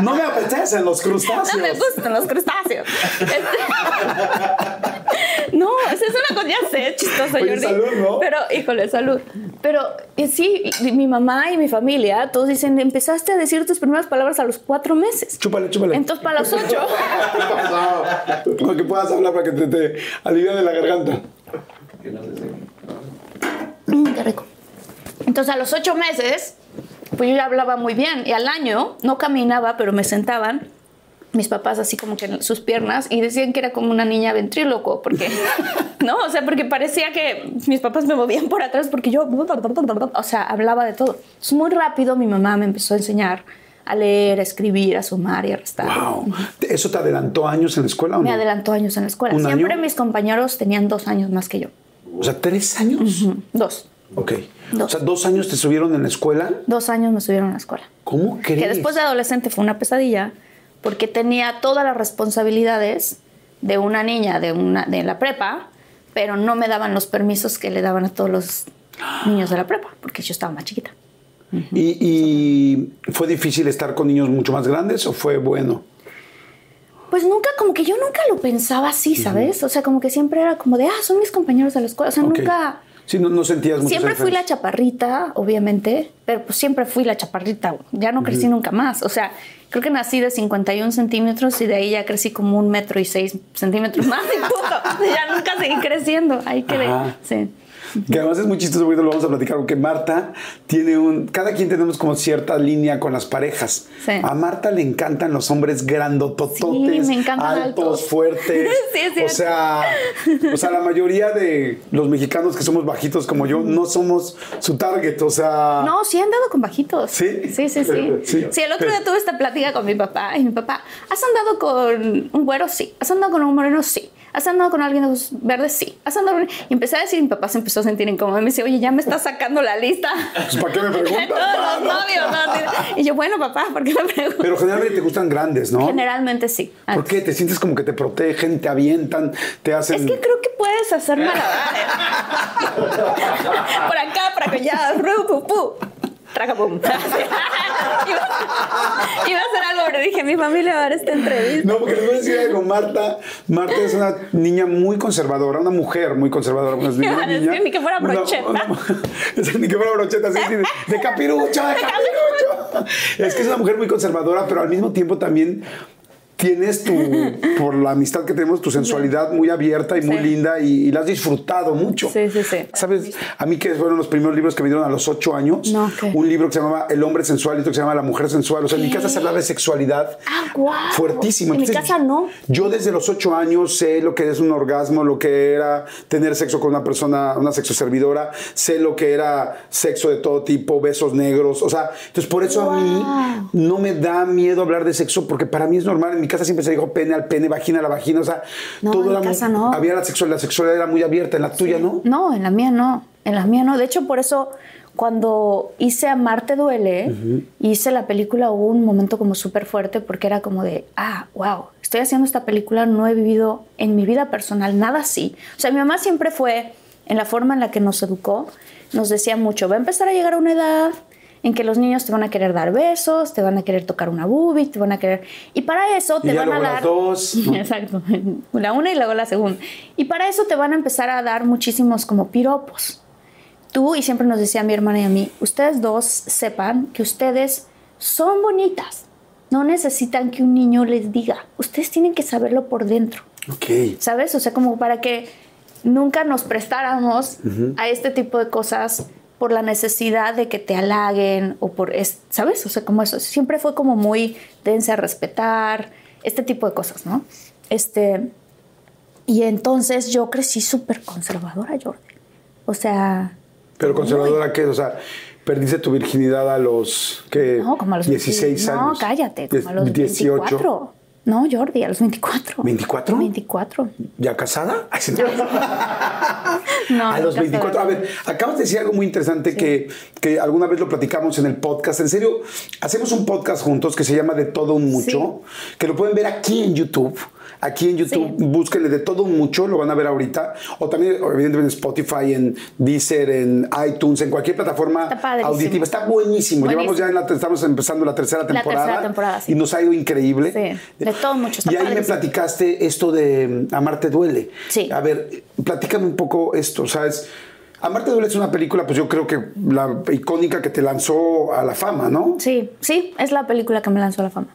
No me apetecen los crustáceos.
No me gustan los crustáceos. Este- No, esa es una cosa, ya sé, chistoso,
Oye,
Jordi.
salud, ¿no?
Pero, híjole, salud. Pero eh, sí, y mi mamá y mi familia, todos dicen, empezaste a decir tus primeras palabras a los cuatro meses.
Chúpale, chúpale.
Entonces, para los ocho.
Para que puedas hablar, para que te, te alivie de la garganta.
Mm, qué rico. Entonces, a los ocho meses, pues yo ya hablaba muy bien. Y al año, no caminaba, pero me sentaban mis papás así como que en sus piernas y decían que era como una niña ventríloco, porque, ¿no? O sea, porque parecía que mis papás me movían por atrás porque yo, o sea, hablaba de todo. Entonces, muy rápido mi mamá me empezó a enseñar a leer, a escribir, a sumar y a restar.
Wow. ¿Eso te adelantó años en la escuela o no?
Me adelantó años en la escuela.
¿Un
Siempre
año?
mis compañeros tenían dos años más que yo.
O sea, ¿tres años?
Dos.
Ok.
Dos.
O sea, ¿dos años te subieron en la escuela?
Dos años me subieron a la escuela.
¿Cómo crees?
Que después de adolescente fue una pesadilla porque tenía todas las responsabilidades de una niña de, una, de la prepa, pero no me daban los permisos que le daban a todos los niños de la prepa, porque yo estaba más chiquita.
¿Y, y fue difícil estar con niños mucho más grandes o fue bueno?
Pues nunca, como que yo nunca lo pensaba así, ¿sabes? O sea, como que siempre era como de, ah, son mis compañeros de la escuela. O sea,
Ok.
nunca...
Sí, no, no sentías mucho
Siempre fui la chaparrita, obviamente, pero pues siempre fui la chaparrita. Ya no crecí nunca más. O sea, creo que nací de 51 centímetros y de ahí ya crecí como un metro y seis centímetros más y punto. ya nunca seguí creciendo. Ahí quedé.
Ajá.
Sí.
Que además es muy chistoso, ahorita lo vamos a platicar, porque Marta tiene un... Cada quien tenemos como cierta línea con las parejas.
Sí.
A Marta le encantan los hombres grandotototes,
Sí, me encantan
altos,
altos.
fuertes.
Sí,
o sea, o sea, la mayoría de los mexicanos que somos bajitos como yo no somos su target, o sea...
No, sí he andado con bajitos.
¿Sí?
Sí, sí, sí.
Sí.
Sí, el otro día tuve esta plática con mi papá y mi papá, ¿has andado con un güero? Sí. ¿Has andado con un moreno? Sí. ¿Has andado con alguien de ojos verdes? Sí. ¿Has andado con... Y empecé a decir, y mi papá se empezó a sentir incómodo. Me dice, oye, ya me estás sacando la lista.
Pues, ¿para qué me
de
preguntas?
todos los novios. ¿no? Y yo, bueno, papá, ¿por qué me preguntas?
Pero generalmente te gustan grandes, ¿no?
Generalmente sí.
¿Por qué? Te sientes como que te protegen, te avientan, te hacen...
Es que creo que puedes hacer malabares. por acá, por allá, ru, pu, pu. Traga, pum. iba, iba a hacer algo, pero dije, mi familia va a ver esta entrevista.
No, porque les voy a decir algo. Marta, Marta es una niña muy conservadora, una mujer muy conservadora. Una niña,
decir, ni que fuera
una-
brocheta.
una- es- ni que fuera brocheta, así, así de, de capirucho, de capirucho. Es que es una mujer muy conservadora, pero al mismo tiempo también tienes tu, por la amistad que tenemos, tu sensualidad muy abierta y muy
Sí.
linda y, y la has disfrutado mucho.
Sí, sí, sí.
¿Sabes? A mí que fueron los primeros libros que me dieron a los ocho años.
No, ¿qué?
Un libro que se llamaba El hombre sensual y otro que se llama La mujer sensual. O sea, en mi casa se hablaba de sexualidad
Ah, guau.
fuertísimo.
En mi
Entonces,
casa no.
Yo desde los ocho años sé lo que es un orgasmo, lo que era tener sexo con una persona, una sexo servidora, sé lo que era sexo de todo tipo, besos negros. O sea, entonces por eso a mí no me da miedo hablar de sexo porque para mí es normal. En mi casa siempre se dijo pene al pene, vagina a la vagina. O sea,
No,
todo
en
era
mi
muy-
casa no.
Había la sexualidad, la sexualidad era muy abierta. En la tuya, ¿no?
No, en la mía no. En la mía no. De hecho, por eso cuando hice Amarte Duele, hice la película, hubo un momento como súper fuerte porque era como de, ah, wow, estoy haciendo esta película, no he vivido en mi vida personal nada así. O sea, mi mamá siempre fue, en la forma en la que nos educó, nos decía mucho, va a empezar a llegar a una edad en que los niños te van a querer dar besos, te van a querer tocar una boobie, te van a querer... Y para eso te van a
luego las
dar...
dos.
Exacto, la una y luego la segunda. Y para eso te van a empezar a dar muchísimos como piropos. Tú, y siempre nos decía mi hermana y a mí, ustedes dos sepan que ustedes son bonitas. No necesitan que un niño les diga. Ustedes tienen que saberlo por dentro.
Ok.
¿Sabes? O sea, como para que nunca nos prestáramos a este tipo de cosas por la necesidad de que te halaguen o por, es- ¿sabes? O sea, como eso. Siempre fue como muy dense a respetar, este tipo de cosas, ¿no? Este, y entonces yo crecí súper conservadora, Jordi. O sea,
Pero conservadora, ¿qué? O sea, perdiste tu virginidad a los, ¿qué?
no, como a los
16
20
años.
No, cállate, como a los
18.
24. No, Jordi, a los 24.
¿24?
24.
¿Ya casada? No. A los 24.
casada.
A ver, acabas de decir algo muy interesante que, que alguna vez lo platicamos en el podcast. En serio, hacemos un podcast juntos que se llama De Todo Un Mucho, que lo pueden ver aquí en YouTube. Aquí en YouTube,
Sí.
búsquenle de todo mucho, lo van a ver ahorita. O también, evidentemente, en Spotify, en Deezer, en iTunes, en cualquier plataforma
Está
auditiva. Está buenísimo. Llevamos
Buenísimo.
ya en la, estamos empezando la tercera
La
temporada.
tercera temporada, sí.
Y nos ha ido increíble.
Sí, de todo mucho, está
Y ahí me platicaste esto de Amarte Duele.
Sí.
A ver, platícame un poco esto, ¿sabes? Amarte duele es una película, pues yo creo que la icónica que te lanzó a la fama, ¿no?
Sí, sí, es la película que me lanzó a la fama.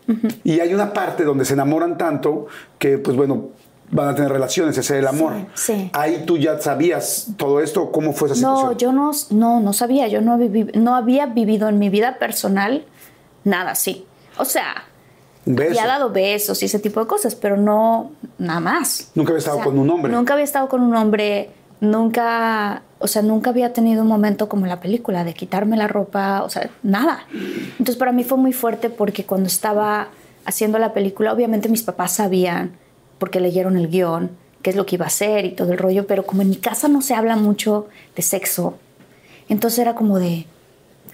Y hay una parte donde se enamoran tanto que, pues bueno, van a tener relaciones, ese es el amor.
sí.
Ahí tú ya sabías todo esto, ¿cómo fue esa situación?
No, yo no, no, no sabía, yo no, viví- no había vivido en mi vida personal nada así. O sea,
beso.
había dado besos y ese tipo de cosas, pero no nada más.
Nunca había estado
O sea,
con un hombre.
Nunca había estado con un hombre, nunca, o sea, nunca había tenido un momento como la película de quitarme la ropa, o sea, nada. Entonces para mí fue muy fuerte porque cuando estaba haciendo la película, obviamente mis papás sabían, porque leyeron el guion, qué es lo que iba a hacer y todo el rollo, pero como en mi casa no se habla mucho de sexo, entonces era como de,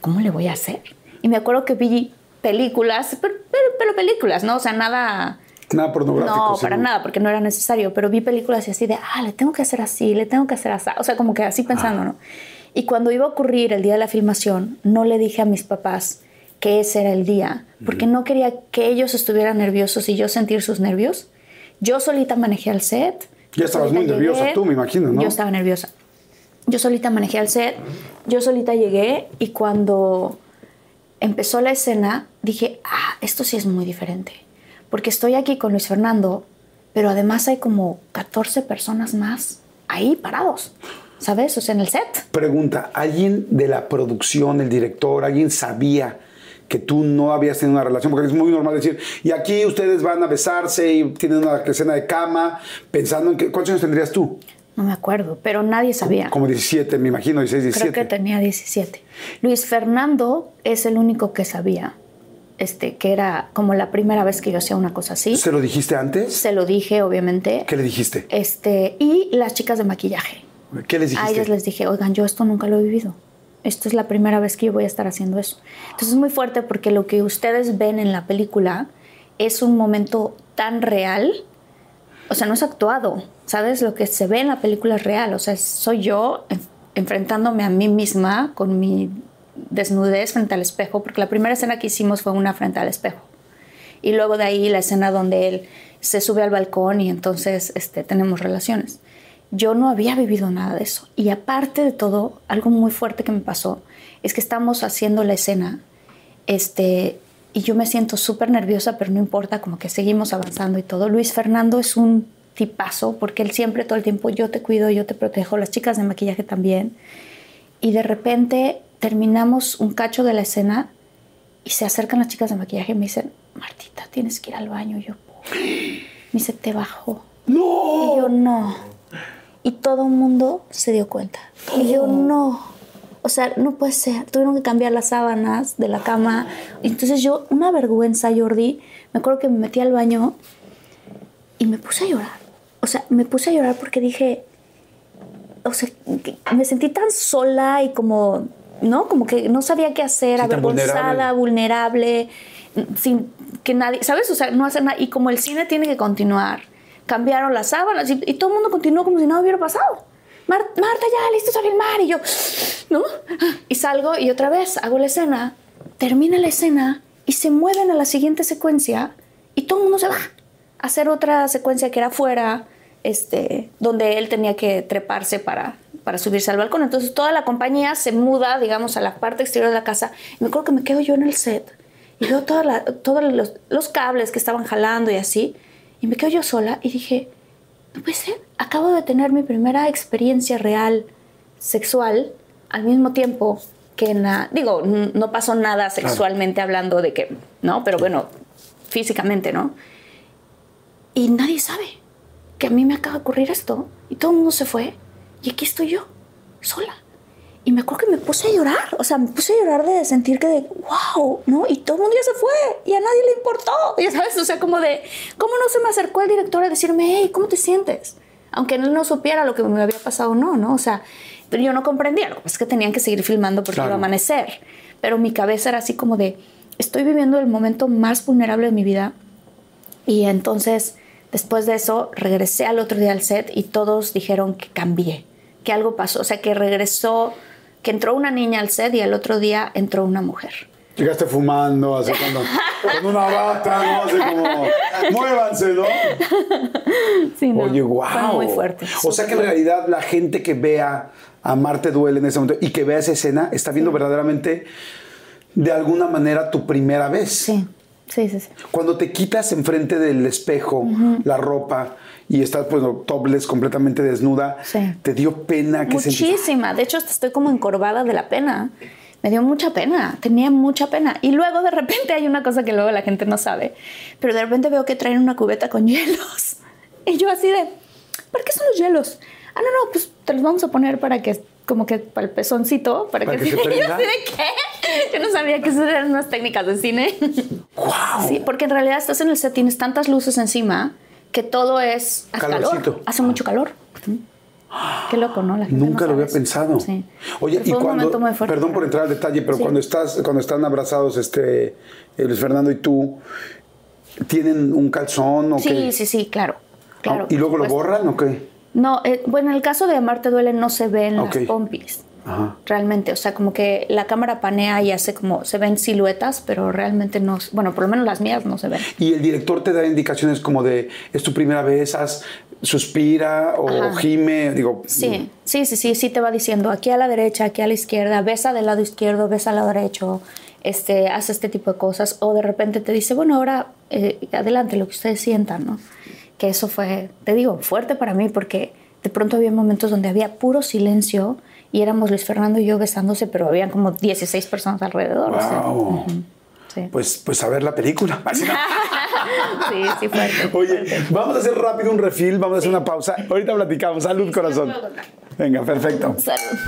¿cómo le voy a hacer? Y me acuerdo que vi películas, pero, pero, pero películas, ¿no? O sea, nada...
Nada pornográfico.
No,
seguro.
para nada, porque no era necesario, pero vi películas y así de, ah, le tengo que hacer así, le tengo que hacer así, o sea, como que así pensando, ¿no? Y cuando iba a ocurrir el día de la filmación, no le dije a mis papás que ese era el día, porque no quería que ellos estuvieran nerviosos y yo sentir sus nervios. Yo solita manejé al set.
Ya estabas muy nerviosa tú, me imagino, ¿no?
Yo estaba nerviosa. Yo solita manejé al set, yo solita llegué y cuando empezó la escena dije, ah, esto sí es muy diferente. Porque estoy aquí con Luis Fernando, pero además hay como 14 personas más ahí parados, ¿sabes? O sea, en el set.
Pregunta, ¿alguien de la producción, el director, alguien sabía que tú no habías tenido una relación? Porque es muy normal decir, y aquí ustedes van a besarse y tienen una escena de cama, pensando en que, ¿cuántos años tendrías tú?
No me acuerdo, pero nadie sabía.
Como 17, me imagino, 16, 17.
Creo que tenía 17. Luis Fernando es el único que sabía este, que era como la primera vez que yo hacía una cosa así.
¿Se lo dijiste antes?
Se lo dije, obviamente.
¿Qué le dijiste?
Este, y las chicas de maquillaje.
¿Qué les
A
dijiste?
ellas les dije, oigan, yo esto nunca lo he vivido. Esto es la primera vez que yo voy a estar haciendo eso. Entonces es muy fuerte porque lo que ustedes ven en la película es un momento tan real. O sea, no es actuado, ¿sabes? Lo que se ve en la película es real. O sea, soy yo en- enfrentándome a mí misma con mi desnudez frente al espejo, porque la primera escena que hicimos fue una frente al espejo. Y luego de ahí la escena donde él se sube al balcón y entonces este, tenemos relaciones. Yo no había vivido nada de eso. Y aparte de todo, algo muy fuerte que me pasó es que estamos haciendo la escena este, y yo me siento súper nerviosa, pero no importa, como que seguimos avanzando y todo. Luis Fernando es un tipazo porque él siempre todo el tiempo yo te cuido, yo te protejo, las chicas de maquillaje también. Y de repente terminamos un cacho de la escena y se acercan las chicas de maquillaje y me dicen, Martita, tienes que ir al baño. Y yo, me dice, te bajó.
¡No!
Y yo, no. Y todo el mundo se dio cuenta. Y yo, no. O sea, no puede ser. Tuvieron que cambiar las sábanas de la cama. Entonces yo, una vergüenza, Jordi. Me acuerdo que me metí al baño y me puse a llorar. O sea, me puse a llorar porque dije, o sea, me sentí tan sola y como, ¿no? Como que no sabía qué hacer,
Sí,
avergonzada, vulnerable, sin que nadie, ¿sabes? O sea, no hacer nada. Y como el cine tiene que continuar, cambiaron las sábanas y, y todo el mundo continuó como si nada hubiera pasado. Mar- Marta, ya, listos a filmar. Y yo, ¿no? Y salgo y otra vez hago la escena, termina la escena y se mueven a la siguiente secuencia y todo el mundo se va a hacer otra secuencia que era afuera, este, donde él tenía que treparse para, para subirse al balcón. Entonces toda la compañía se muda, digamos, a la parte exterior de la casa. Y me acuerdo que me quedo yo en el set y veo todos los, los cables que estaban jalando y así. Y me quedo yo sola y dije, no puede ser, acabo de tener mi primera experiencia real sexual al mismo tiempo que en la... Digo, no pasó nada sexualmente hablando de que, ¿no? Pero bueno, físicamente, ¿no? Y nadie sabe que a mí me acaba de ocurrir esto. Y todo el mundo se fue. Y aquí estoy yo, sola. Y me acuerdo que me puse a llorar. O sea, me puse a llorar de sentir que de, wow, ¿no? Y todo el mundo ya se fue. Y a nadie le importó. Ya sabes, o sea, como de, ¿cómo no se me acercó el director a decirme, hey, ¿cómo te sientes? Aunque él no supiera lo que me había pasado o no, ¿no? O sea, pero yo no comprendía. Lo que pasa es que tenían que seguir filmando porque
Claro.
iba a amanecer. Pero mi cabeza era así como de, estoy viviendo el momento más vulnerable de mi vida. Y entonces, después de eso, regresé al otro día al set y todos dijeron que cambié, que algo pasó. O sea, que regresó, que entró una niña al set y al otro día entró una mujer.
Llegaste fumando, así cuando, con una bata, ¿no? Así como, muévanse, ¿no?
Sí, no,
Oye, wow.
Fue muy fuerte.
O sea que en realidad la gente que vea Amarte duele en ese momento y que vea esa escena, está viendo verdaderamente de alguna manera tu primera vez.
Sí, sí, sí. sí.
Cuando te quitas enfrente del espejo la ropa y estás pues topless, completamente desnuda,
Sí.
te dio pena que?
Muchísima. De hecho, estoy como encorvada de la pena. Me dio mucha pena, tenía mucha pena. Y luego de repente hay una cosa que luego la gente no sabe, pero de repente veo que traen una cubeta con hielos. Y yo así de, ¿para qué son los hielos? Ah, no, no, pues te los vamos a poner para que, como que para el pezoncito, para,
¿Para
que,
que se
yo así de qué. Yo no sabía que esas eran unas técnicas de cine.
¡Wow!
Sí, porque en realidad estás en el set, tienes tantas luces encima que todo es hace
Calorcito.
calor. Hace mucho calor. Qué loco, ¿no? La gente
Nunca
no
lo había
eso.
pensado.
Sí.
Oye, y cuando,
fuerte
perdón por entrar al detalle, pero
Sí.
cuando estás, cuando están abrazados, este, Luis Fernando y tú, ¿tienen un calzón o
Sí,
qué?
sí, sí, claro. claro
Ah, ¿Y luego lo
supuesto.
borran o qué?
No, eh, bueno, en el caso de Amarte Duele no se ven
Ok.
las pompis.
Ajá.
Realmente, o sea, como que la cámara panea y hace como, se ven siluetas, pero realmente no, bueno, por lo menos las mías no se ven.
Y el director te da indicaciones como de, es tu primera vez, haz, suspira o
Ajá.
gime, digo.
Sí, sí, sí, sí, sí te va diciendo aquí a la derecha, aquí a la izquierda, besa del lado izquierdo, besa al lado derecho, este, hace este tipo de cosas. O de repente te dice, bueno, ahora eh, adelante, lo que ustedes sientan, ¿no? Que eso fue, te digo, fuerte para mí porque de pronto había momentos donde había puro silencio y éramos Luis Fernando y yo besándose, pero habían como 16 personas alrededor. o sea,
Wow.
sí.
Pues, pues a ver la película.
Sí, sí, fuerte.
Oye,
fuerte.
vamos a hacer rápido un refill, vamos a hacer una pausa. Ahorita platicamos. Salud, corazón.
puedo contar.
Venga, perfecto.
Salud.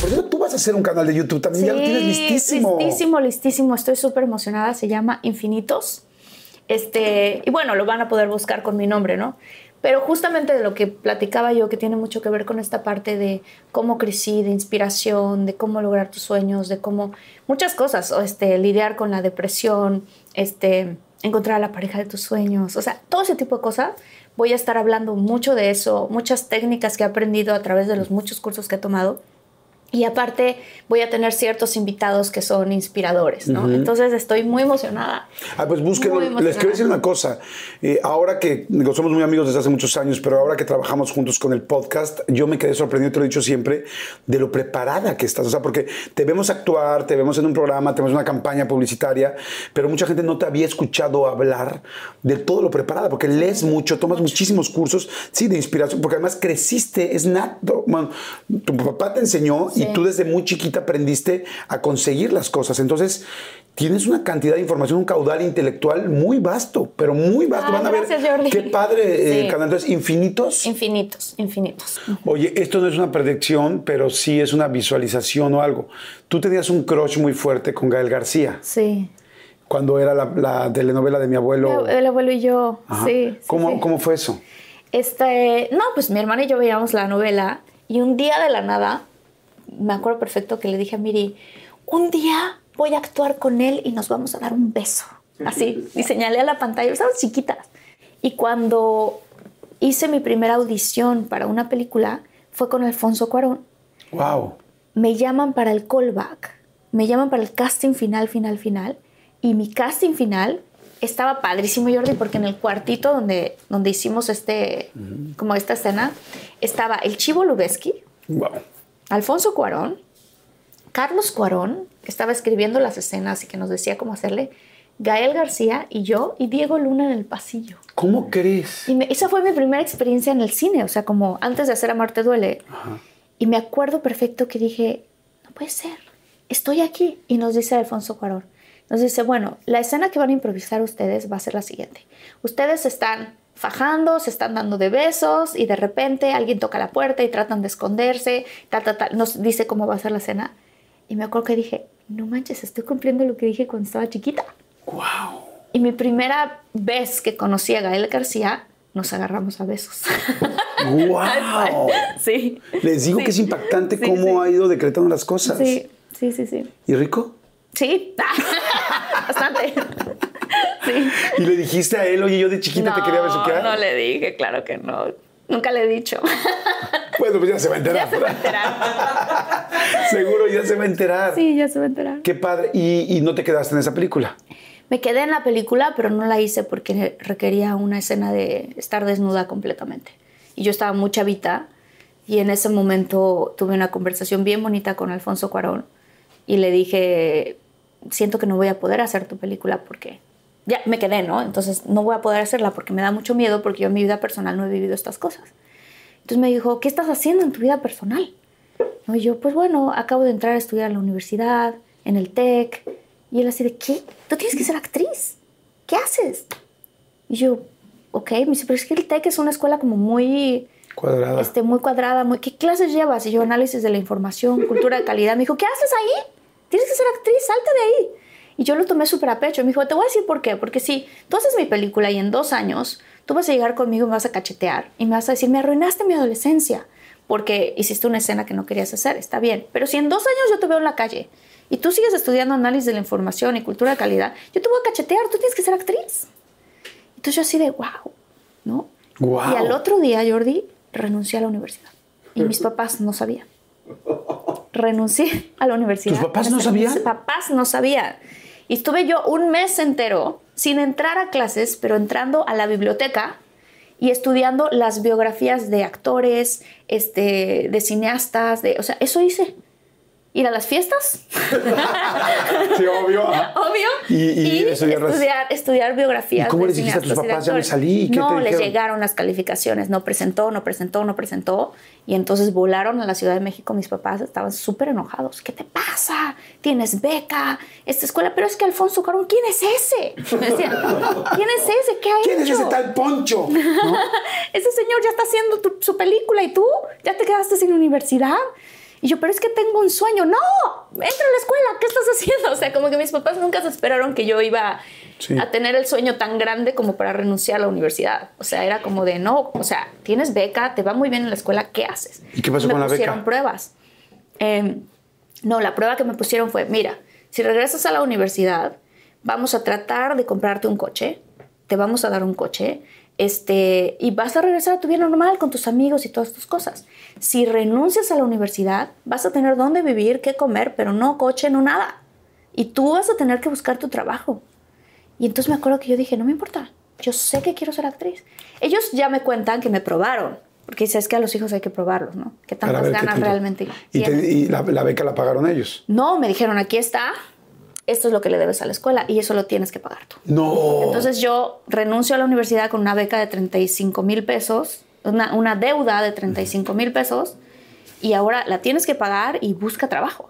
Por cierto, tú vas a hacer un canal de YouTube también, ya lo tienes listísimo.
Listísimo, listísimo. Estoy súper emocionada. Se llama Infinitos. Este, y bueno, lo van a poder buscar con mi nombre, ¿no? Pero justamente de lo que platicaba yo, que tiene mucho que ver con esta parte de cómo crecí, de inspiración, de cómo lograr tus sueños, de cómo muchas cosas, o este, lidiar con la depresión, este, encontrar a la pareja de tus sueños, o sea, todo ese tipo de cosas. Voy a estar hablando mucho de eso, muchas técnicas que he aprendido a través de los muchos cursos que he tomado. Y aparte voy a tener ciertos invitados que son inspiradores, ¿no? Entonces estoy muy emocionada.
Ah, pues búsquenlo. Les quiero decir una cosa. Eh, ahora que digo, somos muy amigos desde hace muchos años, pero ahora que trabajamos juntos con el podcast, yo me quedé sorprendido, te lo he dicho siempre, de lo preparada que estás. O sea, porque te vemos actuar, te vemos en un programa, te vemos en una campaña publicitaria, pero mucha gente no te había escuchado hablar de todo lo preparada, porque lees mucho, tomas muchísimos cursos, sí, de inspiración, porque además creciste, es nato. Bueno, tu papá te enseñó y
Sí.
tú desde muy chiquita aprendiste a conseguir las cosas. Entonces, tienes una cantidad de información, un caudal intelectual muy vasto, pero muy vasto.
Ah,
Van a ver
Jordi.
qué padre eh,
Sí.
el canal. Entonces, infinitos.
Infinitos, infinitos.
Oye, esto no es una predicción, pero sí es una visualización o algo. Tú tenías un crush muy fuerte con Gael García
Sí.
cuando era la, la telenovela de mi abuelo.
El abuelo y yo, sí. sí,
¿Cómo,
sí.
¿Cómo fue eso?
Este, no, pues mi hermana y yo veíamos la novela y un día de la nada, me acuerdo perfecto que le dije a Miri, un día voy a actuar con él y nos vamos a dar un beso. Así, y señalé a la pantalla, estábamos chiquitas. Y cuando hice mi primera audición para una película, fue con Alfonso Cuarón.
Wow.
Me llaman para el callback, me llaman para el casting final, final, final. Y mi casting final estaba padrísimo, Jordi, porque en el cuartito donde, donde hicimos este, como esta escena, estaba el Chivo Lubeski,
Wow.
Alfonso Cuarón, Carlos Cuarón, que estaba escribiendo las escenas y que nos decía cómo hacerle, Gael García y yo, y Diego Luna en el pasillo.
¿Cómo crees?
Y me- esa fue mi primera experiencia en el cine, o sea, como antes de hacer Amarte Duele. Y me acuerdo perfecto que dije, no puede ser, estoy aquí. Y nos dice Alfonso Cuarón, nos dice, bueno, la escena que van a improvisar ustedes va a ser la siguiente. Ustedes están fajando, se están dando de besos y de repente alguien toca la puerta y tratan de esconderse, tal, tal, tal. Nos dice cómo va a ser la escena. Y me acuerdo que dije, no manches, estoy cumpliendo lo que dije cuando estaba chiquita.
Wow.
Y mi primera vez que conocí a Gael García, nos agarramos a besos.
Wow.
sí.
Les digo
Sí.
que es impactante
Sí,
cómo
sí.
ha ido decretando las cosas.
Sí, sí, sí, sí.
¿Y rico?
Sí, bastante. Sí.
Y le dijiste a él, oye, yo de chiquita te quería besuquear.
No le dije, claro que no. Nunca le he dicho.
Bueno, pues ya se va a enterar.
ya se va a enterar.
Seguro ya se va a enterar.
Sí, ya se va a enterar.
Qué padre. ¿Y, y no te quedaste en esa película?
Me quedé en la película, pero no la hice porque requería una escena de estar desnuda completamente. Y yo estaba muy chavita, Y en ese momento tuve una conversación bien bonita con Alfonso Cuarón y le dije, siento que no voy a poder hacer tu película porque ya me quedé, ¿no? Entonces no voy a poder hacerla porque me da mucho miedo porque yo en mi vida personal no he vivido estas cosas. Entonces me dijo, ¿qué estás haciendo en tu vida personal? ¿No? Y yo, pues bueno, acabo de entrar a estudiar en la universidad, en el TEC. Y él así de, ¿qué? Tú tienes que ser actriz. ¿Qué haces? Y yo, ok, me dice, pero es que el TEC es una escuela como muy...
Cuadrada.
Este, muy cuadrada, muy... ¿Qué clases llevas? Y yo, análisis de la información, cultura de calidad. Me dijo, ¿qué haces ahí? Tienes que ser actriz, salte de ahí. Y yo lo tomé súper a pecho. Me dijo, te voy a decir por qué. Porque si tú haces mi película y en dos años tú vas a llegar conmigo y me vas a cachetear y me vas a decir, me arruinaste mi adolescencia porque hiciste una escena que no querías hacer, está bien. Pero si en dos años yo te veo en la calle y tú sigues estudiando análisis de la información y cultura de calidad, yo te voy a cachetear, tú tienes que ser actriz. Entonces yo así de, wow, ¿no?
Wow.
Y al otro día, Jordi, renuncié a la universidad. Y mis papás no sabían. Renuncié a la universidad.
¿Tus papás no sabían?
Mis papás no sabían. Y estuve yo un mes entero sin entrar a clases, pero entrando a la biblioteca y estudiando las biografías de actores, este, de cineastas, de, o sea, eso hice. Ir a las fiestas.
Sí, obvio.
Obvio.
Y- y estudiar las-
estudiar, estudiar biografías.
¿Y cómo les dijiste a tus papás, ya me salí? ¿Y qué
no,
te
les llegaron las calificaciones. No presentó, no presentó, no presentó. Y entonces volaron a la Ciudad de México. Mis papás estaban súper enojados. ¿Qué te pasa? Tienes beca, esta escuela. Pero es que Alfonso Carón, ¿quién es ese? Me decían, ¿quién es ese? ¿Qué ha
¿Quién es ese tal Poncho?
ese señor ya está haciendo tu- su película y tú ya te quedaste sin universidad. Y yo, pero es que tengo un sueño. No, entra a la escuela, ¿qué estás haciendo? O sea, como que mis papás nunca se esperaron que yo iba
Sí.
a tener el sueño tan grande como para renunciar a la universidad. O sea, era como de, no, o sea, tienes beca, te va muy bien en la escuela, ¿qué haces?
¿Y qué pasó
me
con la beca?
pusieron pruebas. Eh, no, la prueba que me pusieron fue, mira, si regresas a la universidad, vamos a tratar de comprarte un coche, te vamos a dar un coche, este, y vas a regresar a tu vida normal con tus amigos y todas tus cosas. Si renuncias a la universidad, vas a tener dónde vivir, qué comer, pero no coche, no nada. Y tú vas a tener que buscar tu trabajo. Y entonces me acuerdo que yo dije, no me importa, yo sé que quiero ser actriz. Ellos ya me cuentan que me probaron, porque dice, es que a los hijos hay que probarlos, ¿no? ¿Qué
Para
tantas
qué
ganas realmente
Y, te-
tienen?
y la, la beca la pagaron ellos.
No, me dijeron, aquí está, esto es lo que le debes a la escuela y eso lo tienes que pagar tú.
No.
Entonces yo renuncio a la universidad con una beca de 35 mil pesos, una, una deuda de 35 mil pesos y ahora la tienes que pagar y busca trabajo.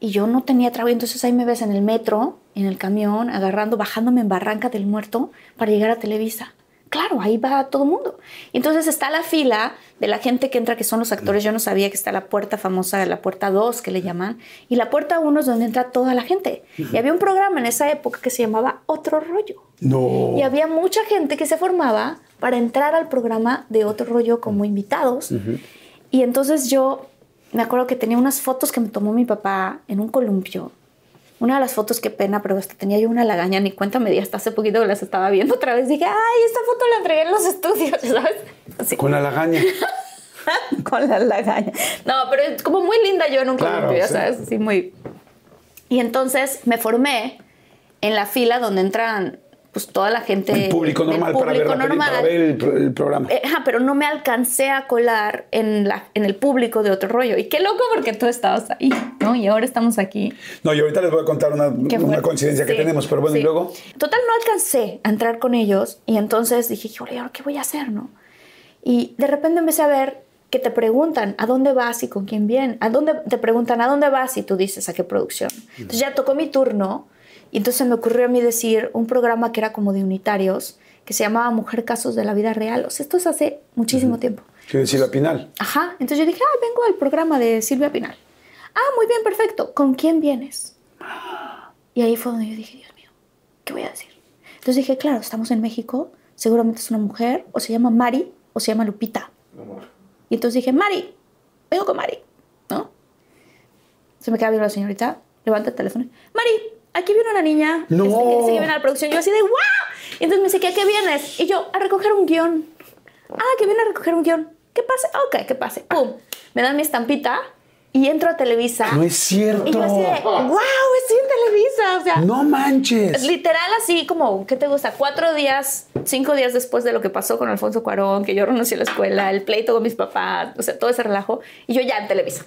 Y yo no tenía trabajo, entonces ahí me ves en el metro, en el camión, agarrando, bajándome en Barranca del Muerto para llegar a Televisa. Claro, ahí va todo el mundo. Y entonces está la fila de la gente que entra, que son los actores. Yo no sabía que está la puerta famosa, la puerta 2 que le llaman. Y la puerta 1 es donde entra toda la gente. Y había un programa en esa época que se llamaba Otro Rollo.
No.
Y había mucha gente que se formaba para entrar al programa de otro rollo como invitados. Y entonces yo me acuerdo que tenía unas fotos que me tomó mi papá en un columpio. Una de las fotos, qué pena, pero hasta tenía yo una lagaña, ni cuenta me di, hasta hace poquito que las estaba viendo otra vez. Dije, ay, esta foto la entregué en los estudios, ¿sabes? Así,
Con la lagaña.
con la lagaña. No, pero es como muy linda yo en un
Claro,
columpio, ya
sí.
sabes, así muy... Y entonces me formé en la fila donde entran pues toda la gente
El público normal para ver,
público
peli- para
normal.
ver el, el programa.
Eh, ajá, pero no me alcancé a colar en, la, en el público de otro rollo. Y qué loco porque tú estabas ahí, ¿no? Y ahora estamos aquí.
No, y ahorita les voy a contar una, una coincidencia que
Sí,
tenemos, pero bueno, y
sí.
luego.
Total, no alcancé a entrar con ellos y entonces dije, híjole, ¿ahora qué voy a hacer, no? Y de repente empecé a ver que te preguntan a dónde vas y con quién vienes. A dónde te preguntan a dónde vas y tú dices a qué producción. Entonces ya tocó mi turno y entonces me ocurrió a mí decir un programa que era como de unitarios que se llamaba Mujer Casos de la Vida Real. O sea, esto es hace muchísimo tiempo.
Quiero decir, la Pinal.
Entonces yo dije, ah, vengo al programa de Silvia Pinal. Ah, muy bien, perfecto. ¿Con quién vienes? Y ahí fue donde yo dije, Dios mío, ¿qué voy a decir? Entonces dije, claro, estamos en México, seguramente es una mujer, o se llama Mari, o se llama Lupita. Y entonces dije, Mari, vengo con Mari, ¿no? Se me queda viendo la señorita, levanta el teléfono. Mari, aquí viene una niña
No.
dice que viene a la producción. Yo así de, ¡wow! Y entonces me dice, ¿qué, ¿a qué vienes? Y yo, a recoger un guion. Ah, que viene a recoger un guion. ¿Qué pase? Ok, que pase. Pum. Me dan mi estampita y entro a Televisa.
No es cierto.
Y yo así de, wow, estoy en Televisa. O sea,
No manches.
literal así como, ¿qué te gusta? Cuatro días, cinco días después de lo que pasó con Alfonso Cuarón, que yo renuncié a la escuela, el pleito con mis papás, o sea, todo ese relajo, y yo ya en Televisa.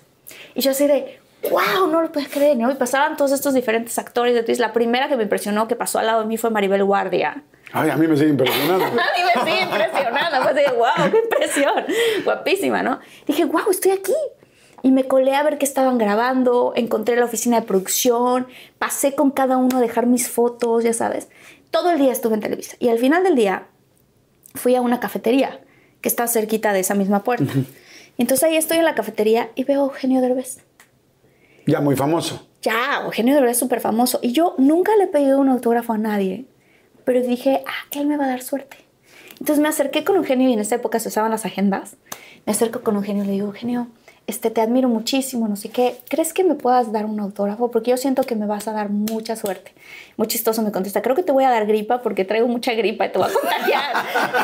Y yo así de, wow, no lo puedes creer, ¿no? Y pasaban todos estos diferentes actores de actrices. La primera que me impresionó, que pasó al lado de mí, fue Maribel Guardia.
Ay, a mí me sigue impresionando.
A mí me sigue impresionando. Así de, wow, qué impresión. Guapísima, ¿no? Dije, wow, estoy aquí. Y me colé a ver qué estaban grabando, encontré la oficina de producción, pasé con cada uno a dejar mis fotos, ya sabes. Todo el día estuve en Televisa. Y al final del día fui a una cafetería que está cerquita de esa misma puerta. Y entonces ahí estoy en la cafetería y veo a Eugenio Derbez.
Ya muy famoso.
Ya, Eugenio Derbez es súper famoso. Y yo nunca le he pedido un autógrafo a nadie, pero dije, ah, él me va a dar suerte. Entonces me acerqué con Eugenio y en esa época se usaban las agendas. Me acerco con Eugenio y le digo, Eugenio, este, te admiro muchísimo, no sé qué. ¿Crees que me puedas dar un autógrafo? Porque yo siento que me vas a dar mucha suerte. Muy chistoso me contesta, creo que te voy a dar gripa porque traigo mucha gripa y te voy a contagiar.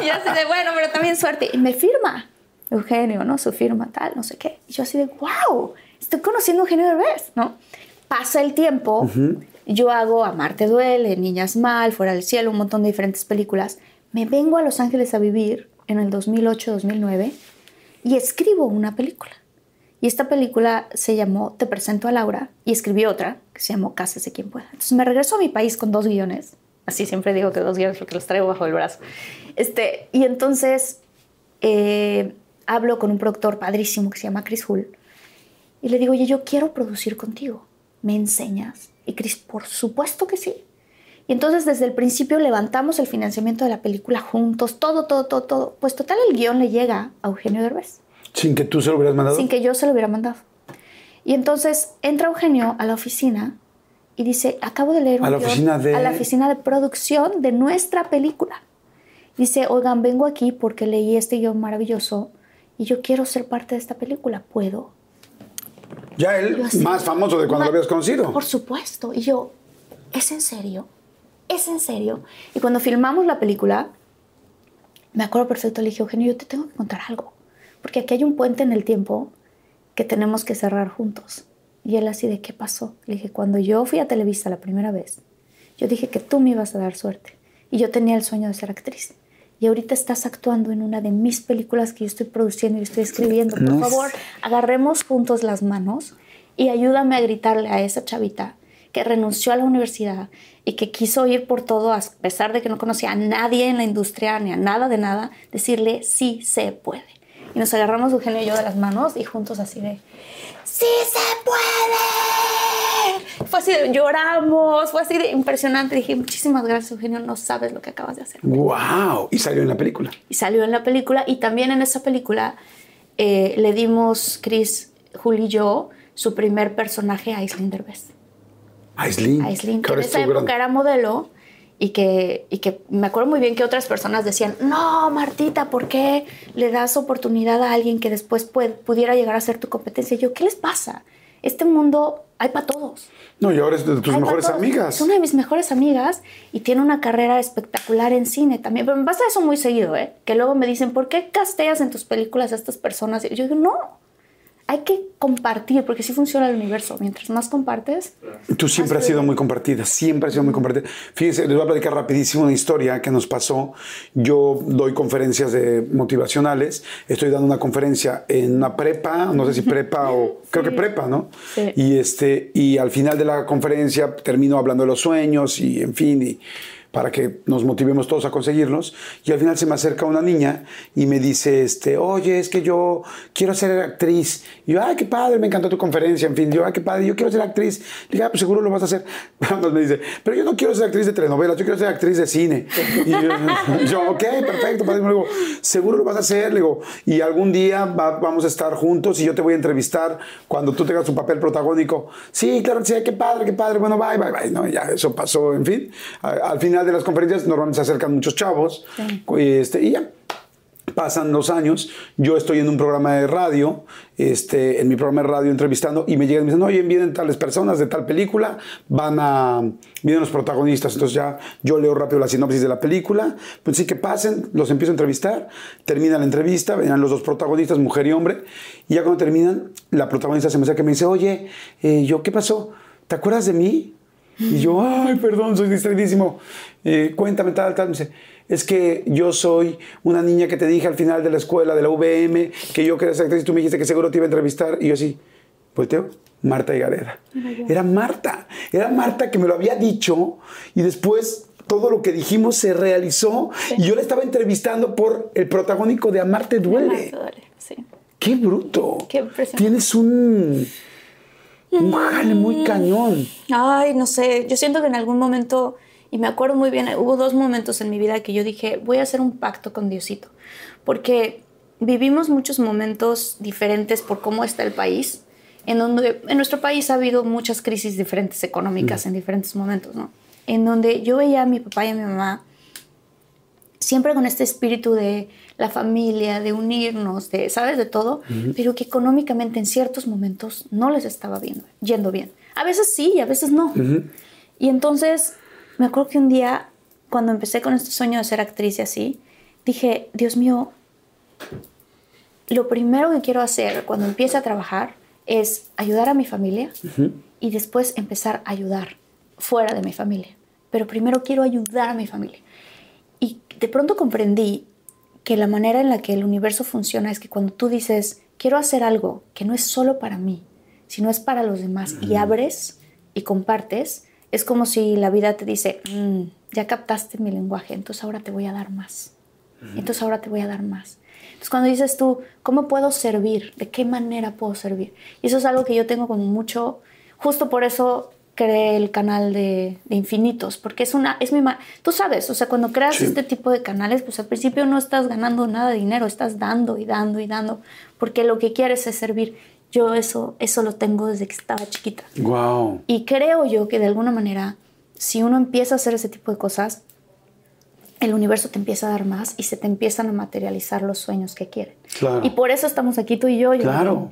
y yo así de, bueno, pero también suerte. Y me firma Eugenio, ¿no? Su firma, tal, no sé qué. Y yo así de, wow, estoy conociendo a Eugenio Derbez, ¿no? Pasa el tiempo, yo hago Amarte Duele, Niñas Mal, Fuera del Cielo, un montón de diferentes películas. Me vengo a Los Ángeles a vivir en el 2008-2009 y escribo una película. Y esta película se llamó Te presento a Laura y escribí otra que se llamó Cásese quien pueda. Entonces me regreso a mi país con dos guiones. Así siempre digo que dos guiones porque los traigo bajo el brazo. Este, y entonces eh, hablo con un productor padrísimo que se llama Chris Hull y le digo, oye, yo quiero producir contigo. ¿Me enseñas? Y Chris, por supuesto que sí. Y entonces desde el principio levantamos el financiamiento de la película juntos, todo, todo, todo, todo. Pues total el guion le llega a Eugenio Derbez
Sin que tú se lo hubieras mandado.
sin que yo se lo hubiera mandado. Y entonces entra Eugenio a la oficina y dice, acabo de leer un
A la
guion
oficina de-
a la oficina de producción de nuestra película. Dice, oigan, vengo aquí porque leí este guion maravilloso y yo quiero ser parte de esta película. ¿Puedo?
Ya él,
así,
más famoso de cuando
"Ma-
lo habías conocido.
Por supuesto. Y yo, ¿es en serio? ¿Es en serio? Y cuando filmamos la película, me acuerdo perfecto, le dije, Eugenio, yo te tengo que contar algo. Porque aquí hay un puente en el tiempo que tenemos que cerrar juntos. Y él así de, ¿qué pasó? Le dije, cuando yo fui a Televisa la primera vez, yo dije que tú me ibas a dar suerte. Y yo tenía el sueño de ser actriz. Y ahorita estás actuando en una de mis películas que yo estoy produciendo y estoy escribiendo. Por
No
favor, agarremos juntos las manos y ayúdame a gritarle a esa chavita que renunció a la universidad y que quiso ir por todo, a pesar de que no conocía a nadie en la industria ni a nada de nada, decirle sí se puede. Y nos agarramos Eugenio y yo de las manos y juntos así de ¡Sí se puede! Fue así de lloramos, fue así de impresionante. Dije, muchísimas gracias, Eugenio, no sabes lo que acabas de hacer.
¡Wow! Y salió en la película.
Y salió en la película y también en esa película eh, le dimos, Chris, Juli y yo, su primer personaje a Aislinn Derbez.
Aislinn.
Aislinn,
que
en esa
gran-
época era modelo y que, y que me acuerdo muy bien que otras personas decían, no, Martita, ¿por qué le das oportunidad a alguien que después pue- pudiera llegar a ser tu competencia? Y yo, ¿qué les pasa? Este mundo hay para todos.
No, y ahora es de tus
Hay
mejores amigas.
Es una de mis mejores amigas y tiene una carrera espectacular en cine también. Pero me pasa eso muy seguido, ¿eh? Que luego me dicen, ¿por qué casteas en tus películas a estas personas? Y yo digo, no. Hay que compartir, porque así funciona el universo. Mientras más compartes,
Tú siempre has sido muy compartida, siempre has sido muy compartida. Fíjense, les voy a platicar rapidísimo una historia que nos pasó. Yo doy conferencias de motivacionales, estoy dando una conferencia en una prepa, no sé si prepa o creo que prepa, ¿no?
Sí.
Y este y al final de la conferencia termino hablando de los sueños y en fin y para que nos motivemos todos a conseguirlos. Y al final se me acerca una niña y me dice, este, oye, es que yo quiero ser actriz. Y yo, ay, qué padre, me encantó tu conferencia. En fin, yo, ay, qué padre, yo quiero ser actriz. Le dije, ah, pues seguro lo vas a hacer. Entonces me dice, pero yo no quiero ser actriz de telenovelas, yo quiero ser actriz de cine. Y yo, yo, ok, perfecto. padre". Le digo, seguro lo vas a hacer. Le digo, y algún día va- vamos a estar juntos y yo te voy a entrevistar cuando tú tengas tu papel protagónico. Sí, claro, sí, qué padre, qué padre. Bueno, bye, bye, bye. No, ya, eso pasó, en fin. Al final de las conferencias normalmente se acercan muchos chavos. Y, este, y ya. Pasan los años, yo estoy en un programa de radio, este, en mi programa de radio entrevistando, y me llegan y me dicen, oye, vienen tales personas de tal película, van a, vienen los protagonistas, entonces ya yo leo rápido la sinopsis de la película, pues sí que pasen, los empiezo a entrevistar, termina la entrevista, venían los dos protagonistas, mujer y hombre, y ya cuando terminan, la protagonista se me acerca y me dice, oye, eh, yo, ¿qué pasó? ¿Te acuerdas de mí? Y yo, ay, perdón, soy distraidísimo. Eh, cuéntame tal, tal. Me dice, es que yo soy una niña que te dije al final de la escuela, de la VM, que yo quería ser actriz y tú me dijiste que seguro te iba a entrevistar. Y yo así, volteo, Marta Higareda. Era Marta, era Marta que me lo había dicho y después todo lo que dijimos se realizó y yo la estaba entrevistando por el protagónico de Amarte Duele.
Amarte duele, sí.
¡Qué bruto!
Qué impresionante.
Tienes un, un jale muy cañón.
Ay, no sé, yo siento que en algún momento, y me acuerdo muy bien, hubo dos momentos en mi vida que yo dije, voy a hacer un pacto con Diosito, porque vivimos muchos momentos diferentes por cómo está el país, en donde en nuestro país ha habido muchas crisis diferentes económicas en diferentes momentos, ¿no? En donde yo veía a mi papá y a mi mamá siempre con este espíritu de la familia, de unirnos, de, ¿sabes? De todo, pero que económicamente en ciertos momentos no les estaba viendo, yendo bien. A veces sí y a veces no. Y entonces me acuerdo que un día, cuando empecé con este sueño de ser actriz y así, dije, Dios mío, lo primero que quiero hacer cuando empiece a trabajar es ayudar a mi familia y después empezar a ayudar fuera de mi familia. Pero primero quiero ayudar a mi familia. De pronto comprendí que la manera en la que el universo funciona es que cuando tú dices, quiero hacer algo que no es solo para mí, sino es para los demás, y abres y compartes, es como si la vida te dice, "Mm, ya captaste mi lenguaje, entonces ahora te voy a dar más. Entonces ahora te voy a dar más. Entonces cuando dices tú, ¿cómo puedo servir? ¿De qué manera puedo servir? Y eso es algo que yo tengo como mucho, justo por eso creé el canal de, de infinitos, porque es una, es mi, tú sabes, o sea, cuando creas
Sí.
este tipo de canales, pues al principio no estás ganando nada de dinero, estás dando y dando y dando, porque lo que quieres es servir. Yo eso, eso lo tengo desde que estaba chiquita.
Wow.
Y creo yo que de alguna manera, si uno empieza a hacer ese tipo de cosas, el universo te empieza a dar más y se te empiezan a materializar los sueños que quieren.
Claro.
Y por eso estamos aquí tú y yo. yo
Claro.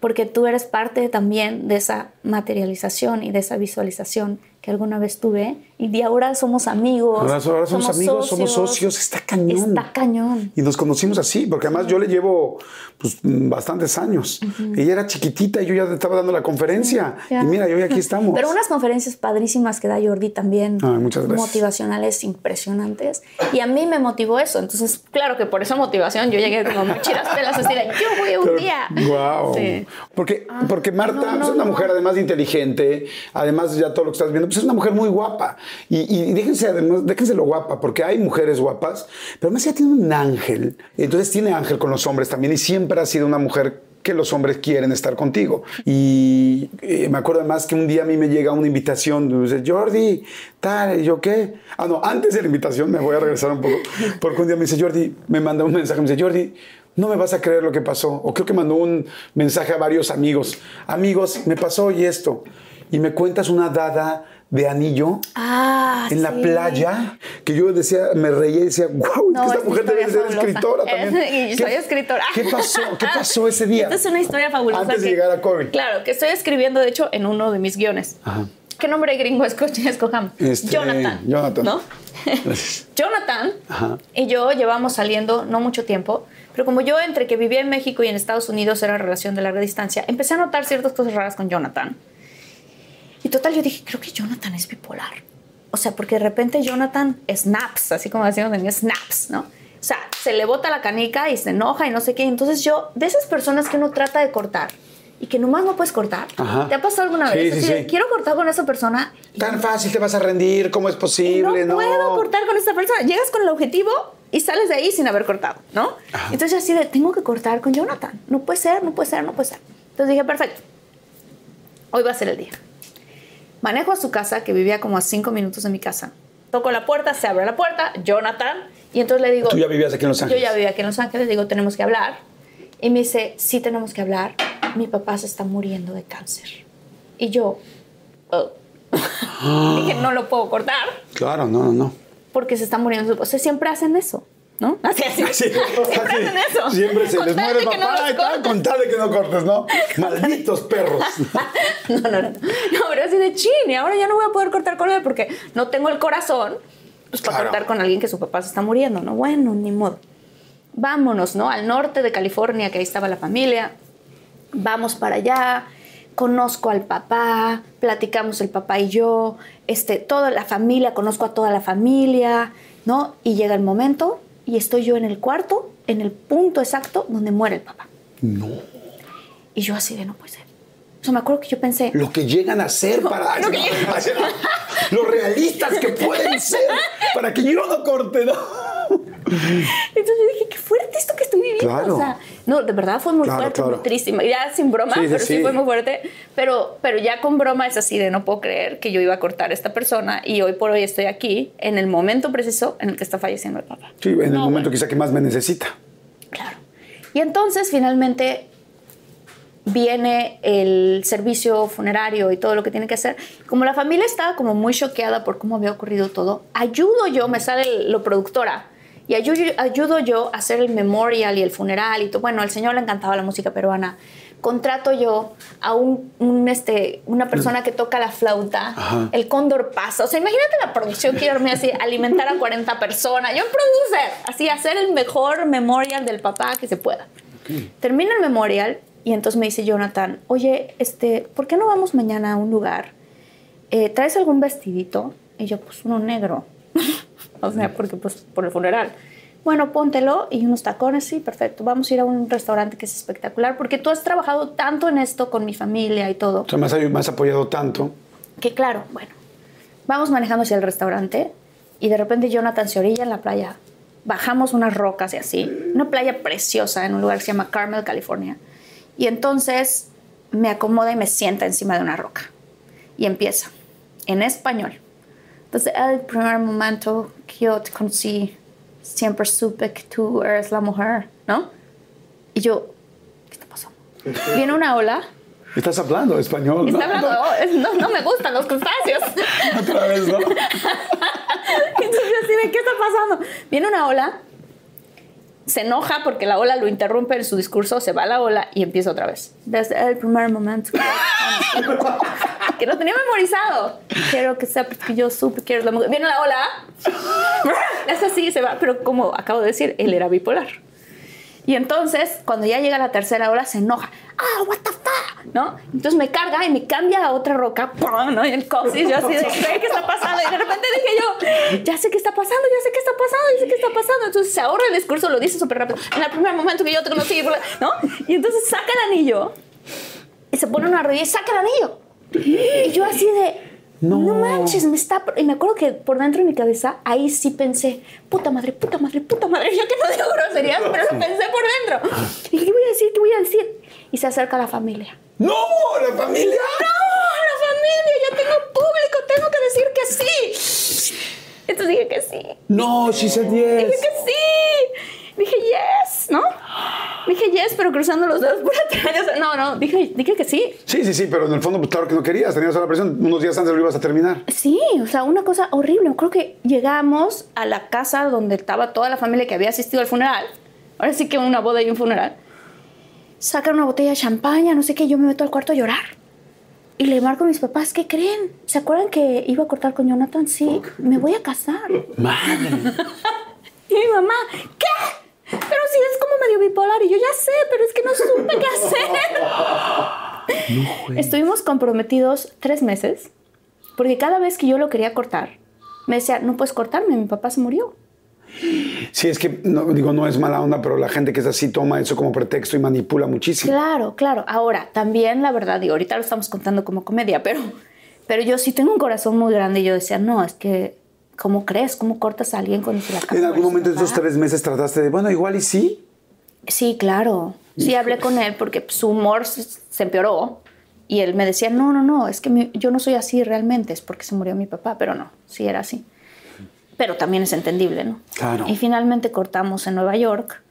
Porque tú eres parte también de esa materialización y de esa visualización que alguna vez tuve y de ahora somos amigos.
Ahora, ahora somos, amigos, somos socios, está cañón.
Está cañón.
Y nos conocimos así, porque además yo le llevo pues, bastantes años. Ella era chiquitita y yo ya estaba dando la conferencia. Y mira, yo hoy aquí estamos.
Pero unas conferencias padrísimas que da Jordi también.
Ay, muchas gracias.
Motivacionales impresionantes. Y a mí me motivó eso. Entonces, claro que por esa motivación yo llegué como muy chidas telas así de yo voy un día.
Wow.
Sí.
Porque, porque Marta
no, no,
es una
no.
mujer además de inteligente, además ya todo lo que estás viendo, pues es una mujer muy guapa. Y, y déjense, además, déjense lo guapa, porque hay mujeres guapas, pero además ella tiene un ángel. Entonces tiene ángel con los hombres también y siempre ha sido una mujer que los hombres quieren estar contigo. Y eh, me acuerdo además que un día a mí me llega una invitación, dice, Jordi, tal, yo qué. Ah, no, antes de la invitación me voy a regresar un poco, porque un día me dice, Jordi, me manda un mensaje, me dice, Jordi, no me vas a creer lo que pasó. O creo que mandó un mensaje a varios amigos. Amigos, me pasó hoy esto. Y me cuentas una dada de anillo
Ah,
en la
sí.
playa que yo decía, me reía y decía, wow,
No,
esta
es una
mujer debe ser
fabulosa.
escritora también.
Y soy
¿Qué-
escritora.
¿Qué pasó? ¿Qué pasó ese día?
Esta es una historia fabulosa.
Antes de
que-
llegar a COVID.
Claro, que estoy escribiendo, de hecho, en uno de mis guiones.
Ajá.
¿Qué nombre gringo esco- escojamos?
Este,
Jonathan.
Jonathan.
¿No? Jonathan
Ajá.
y yo llevamos saliendo no mucho tiempo, pero como yo entre que vivía en México y en Estados Unidos era relación de larga distancia, empecé a notar ciertas cosas raras con Jonathan. Y total, yo dije, creo que Jonathan es bipolar. O sea, porque de repente Jonathan snaps, así como decimos en snaps, ¿no? O sea, se le bota la canica y se enoja y no sé qué. Entonces yo, de esas personas que uno trata de cortar y que nomás no puedes cortar,
Ajá.
¿te ha pasado alguna
Sí,
vez?
sí, sí.
quiero cortar con esa persona
Tan fácil te vas a rendir, ¿cómo es posible?
no, puedo cortar con esta persona. Llegas con el objetivo y sales de ahí sin haber cortado, ¿no? Entonces así de, tengo que cortar con Jonathan. No puede ser, no puede ser, no puede ser. Entonces dije, perfecto. Hoy va a ser el día. Manejo a su casa, que vivía como a cinco minutos de mi casa. Toco la puerta, se abre la puerta, Jonathan, y entonces le digo...
Tú ya vivías aquí en Los
Yo
Ángeles.
ya vivía aquí en Los Ángeles, digo, tenemos que hablar. Y me dice, sí tenemos que hablar. Mi papá se está muriendo de cáncer. Y yo, oh. dije, no lo puedo cortar
Claro, no, no, no.
porque se está muriendo. O sea, siempre hacen eso. ¿No? Así, así.
Sí,
Siempre
así.
hacen eso.
Siempre se les muere
no
papá y tal, con tal de que no cortes, ¿no? Malditos perros.
No, no, no. No, pero así de chin, y ahora ya no voy a poder cortar con él porque no tengo el corazón pues, para
Claro.
cortar con alguien que su papá se está muriendo, ¿no? Bueno, ni modo. Vámonos, ¿no? Al norte de California, que ahí estaba la familia. Vamos para allá. Conozco al papá, platicamos el papá y yo, este, toda la familia, conozco a toda la familia, ¿no? Y llega el momento y estoy yo en el cuarto, en el punto exacto donde muere el papá.
No.
Y yo así de no puede ser. O sea, me acuerdo que yo pensé,
Lo que llegan a ser para.
Lo que llegan-
Lo realistas que pueden ser para que yo no corte, ¿no?
Entonces yo dije, qué fuerte esto que estoy viviendo.
Claro.
O sea, no, de verdad fue muy
Claro,
fuerte,
claro.
muy triste. Ya sin broma,
Sí, sí,
pero sí.
sí.
fue muy fuerte. Pero, pero ya con broma es así de no puedo creer que yo iba a cortar a esta persona y hoy por hoy estoy aquí en el momento preciso en el que está falleciendo el papá.
Sí, en el
No,
momento
bueno,
quizá que más me necesita.
Claro. Y entonces finalmente viene el servicio funerario y todo lo que tiene que hacer. Como la familia estaba como muy choqueada por cómo había ocurrido todo, ayudo yo, me sale el- lo productora, y ayudo, ayudo yo a hacer el memorial y el funeral y todo. Bueno, al señor le encantaba la música peruana. Contrato yo a un, un, este, una persona que toca la flauta,
Ajá.
el cóndor pasa. O sea, imagínate la producción que armé así, alimentar a 40 personas. Yo producer, así, hacer el mejor memorial del papá que se pueda. Termina el memorial y entonces me dice Jonathan, oye, este, ¿por qué no vamos mañana a un lugar? Eh, ¿Traes algún vestidito? Y yo, pues uno negro. o sea, porque pues por el funeral. Bueno, póntelo y unos tacones, sí, perfecto. Vamos a ir a un restaurante que es espectacular porque tú has trabajado tanto en esto con mi familia y todo
O sea, has, me has apoyado tanto.
que claro, bueno, vamos manejando hacia el restaurante y de repente Jonathan se orilla en la playa. Bajamos unas rocas y así, una playa preciosa en un lugar que se llama Carmel, California. Y entonces me acomoda y me sienta encima de una roca. Y empieza, en español. Entonces, el primer momento que yo te conocí, siempre supe que tú eres la mujer, ¿no? Y yo, ¿qué está pasando? Viene una ola
Estás hablando español, ¿no?
Está hablando, oh, no, no me gustan los crustáceos.
Otra vez, ¿no?
Entonces ¿qué está pasando? Viene una ola, se enoja porque la ola lo interrumpe en su discurso, se va la ola y empieza otra vez. Desde el primer momento que, que lo tenía memorizado. Quiero que sepas que yo supe que eres la mujer. Viene la ola, es así, se va. Pero como acabo de decir, él era bipolar. Y entonces, cuando ya llega la tercera ola, se enoja. Ah, what the fuck, ¿no? Entonces me carga y me cambia a otra roca, ¡pum! ¿no? Y el coxis, yo así de, ¿qué qué está pasando? Y de repente dije yo, ya sé qué está pasando, ya sé qué está pasando, ya sé qué está pasando. Entonces se ahorra el discurso, lo dice súper rápido. En el primer momento que yo te conocí, ¿no? Y entonces saca el anillo y se pone una rodilla y saca el anillo. Y yo así de, no, manches, me está... Y me acuerdo que por dentro de mi cabeza, ahí sí pensé, puta madre, puta madre, puta madre. Yo que no digo groserías, pero lo pensé por dentro. Y dije, ¿qué voy a decir? ¿Qué voy a decir? Y se acerca la familia.
¡No! ¡La familia!
¡No! ¡La familia! ¡Yo tengo público! ¡Tengo que decir que sí! Entonces dije que sí.
No, she said
Dije
yes.
que sí. Dije yes, pero cruzando los dedos por atrás. No, no, dije, dije que sí.
Sí, sí, sí, pero en el fondo, pues claro que no querías, tenías la presión. Unos días antes lo ibas a terminar.
Sí, o sea, una cosa horrible. Creo que llegamos a la casa donde estaba toda la familia que había asistido al funeral. Ahora sí que una boda y un funeral. Sacan una botella de champaña, no sé qué. Yo me meto al cuarto a llorar. Y le marco a mis papás, ¿qué creen? ¿Se acuerdan que iba a cortar con Jonathan? Sí, me voy a casar.
Madre.
Y mi mamá, ¿qué? Pero si es como medio bipolar. Y yo ya sé, pero es que no supe qué hacer. Estuvimos comprometidos tres meses, porque cada vez que yo lo quería cortar, me decía, no puedes cortarme, mi papá se murió.
Sí, es que, no, digo, no es mala onda, pero la gente que es así toma eso como pretexto y manipula muchísimo.
Claro, claro. Ahora, también la verdad, y ahorita lo estamos contando como comedia, pero, pero yo sí tengo un corazón muy grande y yo decía, no, es que, ¿cómo crees? ¿Cómo cortas a alguien se la
En algún momento de esos tres meses trataste de, bueno, igual y sí.
Sí, claro. Sí, hablé con él porque su humor se empeoró. Y él me decía, no, no, no, es que mi- yo no soy así realmente, es porque se murió mi papá, pero no, sí era así. Pero también es entendible, ¿no?
Claro.
Y finalmente cortamos en Nueva York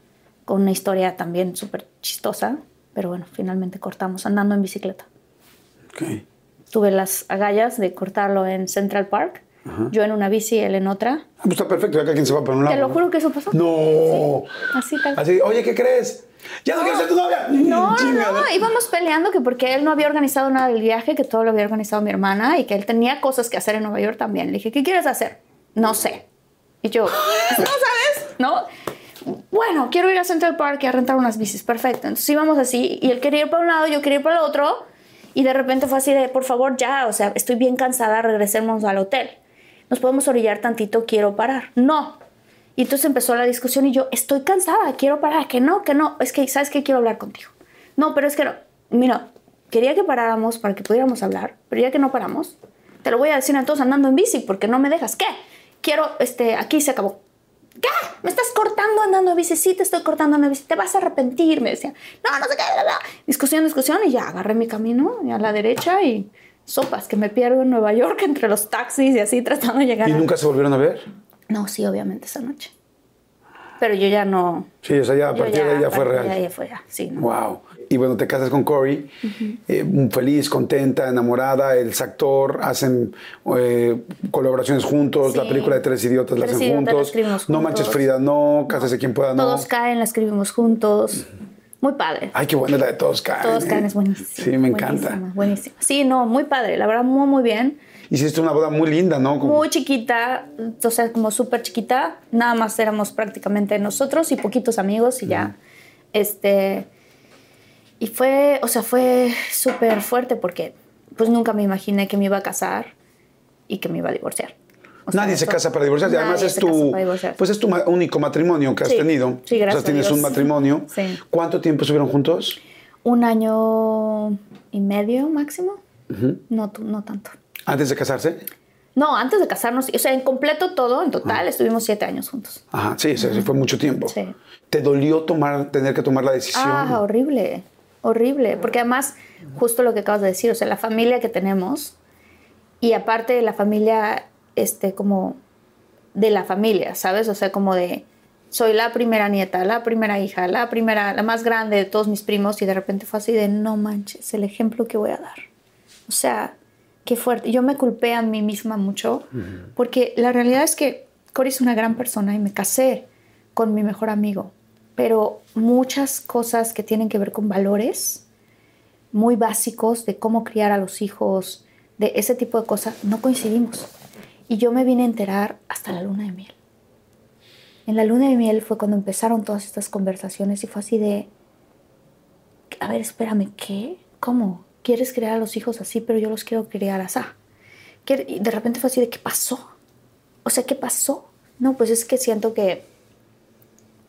con una historia también súper chistosa, pero bueno, finalmente cortamos andando en bicicleta.
Ok.
Tuve las agallas de cortarlo en Central Park yo en una bici, él en otra.
Ah, pues está perfecto, ya cada quien se va por un lado.
Te lo
¿no?
juro que eso pasó.
No.
Así tal.
Así, oye, ¿qué crees? ¿Ya no, quiero ser tu novia?
No, no,
Chingada.
no, íbamos peleando que porque él no había organizado nada del viaje, que todo lo había organizado mi hermana y que él tenía cosas que hacer en Nueva York también. Le dije, ¿qué quieres hacer? No sé. Y yo, ¿no sabes? ¿No? Bueno, quiero ir a Central Park y a rentar unas bicis. Perfecto. Entonces íbamos así y él quería ir para un lado, yo quería ir para el otro. Y de repente fue así de, por favor, ya, o sea, estoy bien cansada, regresemos al hotel. Nos podemos orillar tantito, quiero parar. No. Y entonces empezó la discusión y yo, estoy cansada, quiero parar, que no, que no, es que, ¿sabes qué? Quiero hablar contigo. No, pero es que no. Mira, quería que paráramos para que pudiéramos hablar, pero ya que no paramos, te lo voy a decir entonces andando en bici porque no me dejas. ¿Qué? Quiero, este, aquí se acabó. ¿Qué? ¿Me estás cortando andando en bici? Sí, te estoy cortando andando en bici. Te vas a arrepentir, me decía. No, no sé qué. Discusión, discusión y ya agarré mi camino a la derecha y sopas, que me pierdo en Nueva York entre los taxis y así tratando de llegar.
¿Y
a-
nunca se volvieron a ver?
No, sí, obviamente esa noche. Pero yo ya no.
Sí, o sea, ya a partir de ahí ya fue real.
ya fue ya, sí. ¿no?
Wow. Y bueno, te casas con Corey, eh, feliz, contenta, enamorada, él es actor, hacen eh, colaboraciones juntos, la película de Tres Idiotas la hacen
Idiotas la
juntos. No manches Frida, no, cásese quien pueda, no.
Todos caen, la escribimos juntos. Muy padre.
Ay, qué buena la de Todos caen.
Todos
¿eh?
caen es buenísimo.
Sí, me encanta.
Buenísima, buenísima. Sí, no, muy padre. La verdad, muy, muy bien.
Hiciste una boda muy linda, ¿no? Como-
Muy chiquita, o sea, como súper chiquita. Nada más éramos prácticamente nosotros y poquitos amigos y ya. Este. Y fue, o sea, fue súper fuerte porque pues nunca me imaginé que me iba a casar y que me iba a divorciar. O sea,
Nadie se
eso-
casa para divorciarse. Además es tu, pues es tu único matrimonio que has
Sí.
tenido.
Sí, gracias
O sea, tienes
a Dios.
un matrimonio.
Sí.
¿Cuánto tiempo estuvieron juntos?
Un año y medio máximo. no, tu- no tanto.
Antes de casarse.
No, antes de casarnos, o sea, en completo todo, en total, estuvimos siete años juntos.
Ajá, sí, sí, sí, fue mucho tiempo.
Sí.
¿Te dolió tomar, tener que tomar la decisión?
Ah, horrible, horrible, porque además, justo lo que acabas de decir, o sea, la familia que tenemos y aparte la familia, este, como de la familia, ¿sabes? O sea, como de, soy la primera nieta, la primera hija, la primera, la más grande de todos mis primos y de repente fue así de, no manches, el ejemplo que voy a dar. O sea, qué fuerte. Yo me culpé a mí misma mucho porque la realidad es que Cory es una gran persona y me casé con mi mejor amigo, pero muchas cosas que tienen que ver con valores muy básicos de cómo criar a los hijos, de ese tipo de cosas, no coincidimos. Y yo me vine a enterar hasta la luna de miel. En la luna de miel fue cuando empezaron todas estas conversaciones y fue así de, a ver, espérame, ¿qué? ¿Cómo? ¿Quieres criar a los hijos así, pero yo los quiero criar así? ¿Qué- Y de repente fue así de, ¿qué pasó? O sea, ¿qué pasó? No, pues es que siento que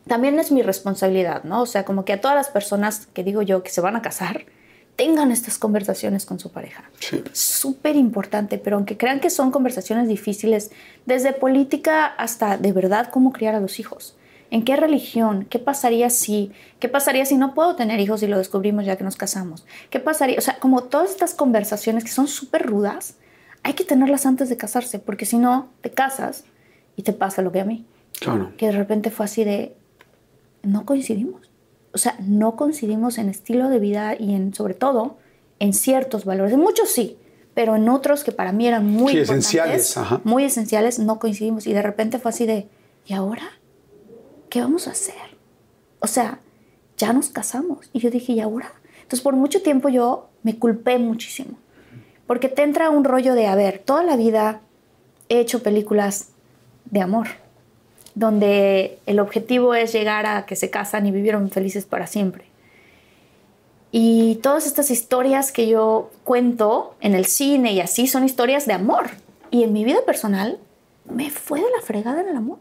también es mi responsabilidad, ¿no? O sea, como que a todas las personas que digo yo que se van a casar, tengan estas conversaciones con su pareja.
Sí.
Súper importante, pero aunque crean que son conversaciones difíciles, desde política hasta de verdad cómo criar a los hijos. ¿En qué religión? ¿Qué pasaría si? ¿Qué pasaría si no puedo tener hijos y lo descubrimos ya que nos casamos? ¿Qué pasaría? O sea, como todas estas conversaciones que son súper rudas, hay que tenerlas antes de casarse, porque si no, te casas y te pasa lo que a mí
Claro.
que de repente fue así de no coincidimos. O sea, no coincidimos en estilo de vida y en sobre todo en ciertos valores. En muchos sí, pero en otros que para mí eran muy
Sí,
importantes,
esenciales, ajá.
muy esenciales, no coincidimos y de repente fue así de ¿y ahora qué vamos a hacer? O sea, ya nos casamos y yo dije ¿y ahora? Entonces por mucho tiempo yo me culpé muchísimo. Porque te entra un rollo de, a ver, toda la vida he hecho películas de amor donde el objetivo es llegar a que se casan y vivieron felices para siempre. Y todas estas historias que yo cuento en el cine y así son historias de amor. Y en mi vida personal me fue de la fregada en el amor.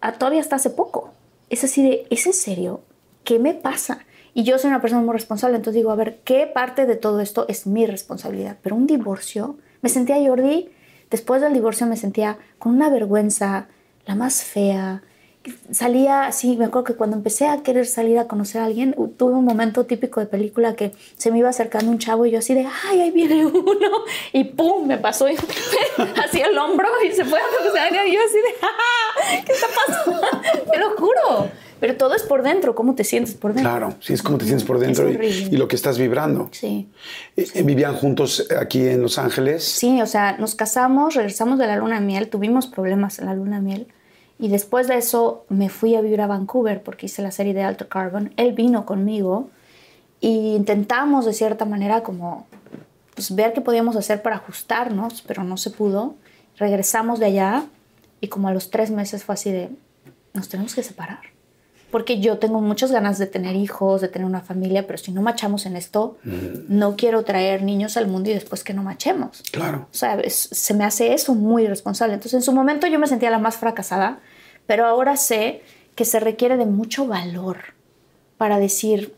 A todavía hasta hace poco. Es así de, ¿es en serio? ¿Qué me pasa? Y yo soy una persona muy responsable, entonces digo, a ver, ¿qué parte de todo esto es mi responsabilidad? Pero un divorcio, me sentía Jordi, después del divorcio me sentía con una vergüenza, la más fea. Salía así, me acuerdo que cuando empecé a querer salir a conocer a alguien, tuve un momento típico de película que se me iba acercando un chavo y yo así de, ay, ahí viene uno, y pum, me pasó así el hombro y se fue a cruzar y yo así de, "Ah, ¿qué está pasando? Te lo juro. Pero todo es por dentro, cómo te sientes por dentro.
Claro, sí, es como te sientes por dentro y, y lo que estás vibrando.
Sí.
Eh, eh, ¿Vivían juntos aquí en Los Ángeles?
Sí, o sea, nos casamos, regresamos de la luna de miel, tuvimos problemas en la luna de miel. Y después de eso me fui a vivir a Vancouver porque hice la serie de Alto Carbon. Él vino conmigo y intentamos de cierta manera como pues, ver qué podíamos hacer para ajustarnos, pero no se pudo. Regresamos de allá y como a los tres meses fue así de, nos tenemos que separar. Porque yo tengo muchas ganas de tener hijos, de tener una familia, pero si no machamos en esto, no quiero traer niños al mundo y después que no machemos.
Claro.
O sea, es- se me hace eso muy irresponsable. Entonces, en su momento yo me sentía la más fracasada, pero ahora sé que se requiere de mucho valor para decir,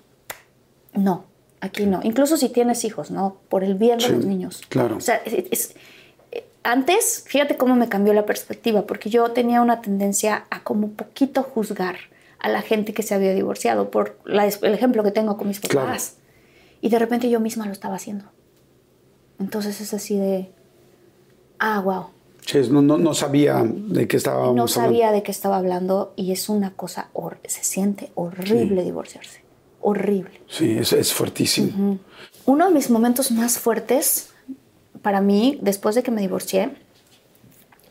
no, aquí no. Incluso si tienes hijos, ¿no? Por el bien de
Sí,
los niños.
claro.
O sea, es- es- eh, antes, fíjate cómo me cambió la perspectiva, porque yo tenía una tendencia a como poquito juzgar a la gente que se había divorciado por la- el ejemplo que tengo con mis
Claro.
papás. Y de repente yo misma lo estaba haciendo. Entonces es así de, ah, wow.
No, no, no sabía de qué
No
hablando.
sabía de qué estaba hablando y es una cosa, se siente horrible divorciarse. Horrible.
Sí, es, es fuertísimo.
Uno de mis momentos más fuertes para mí, después de que me divorcié,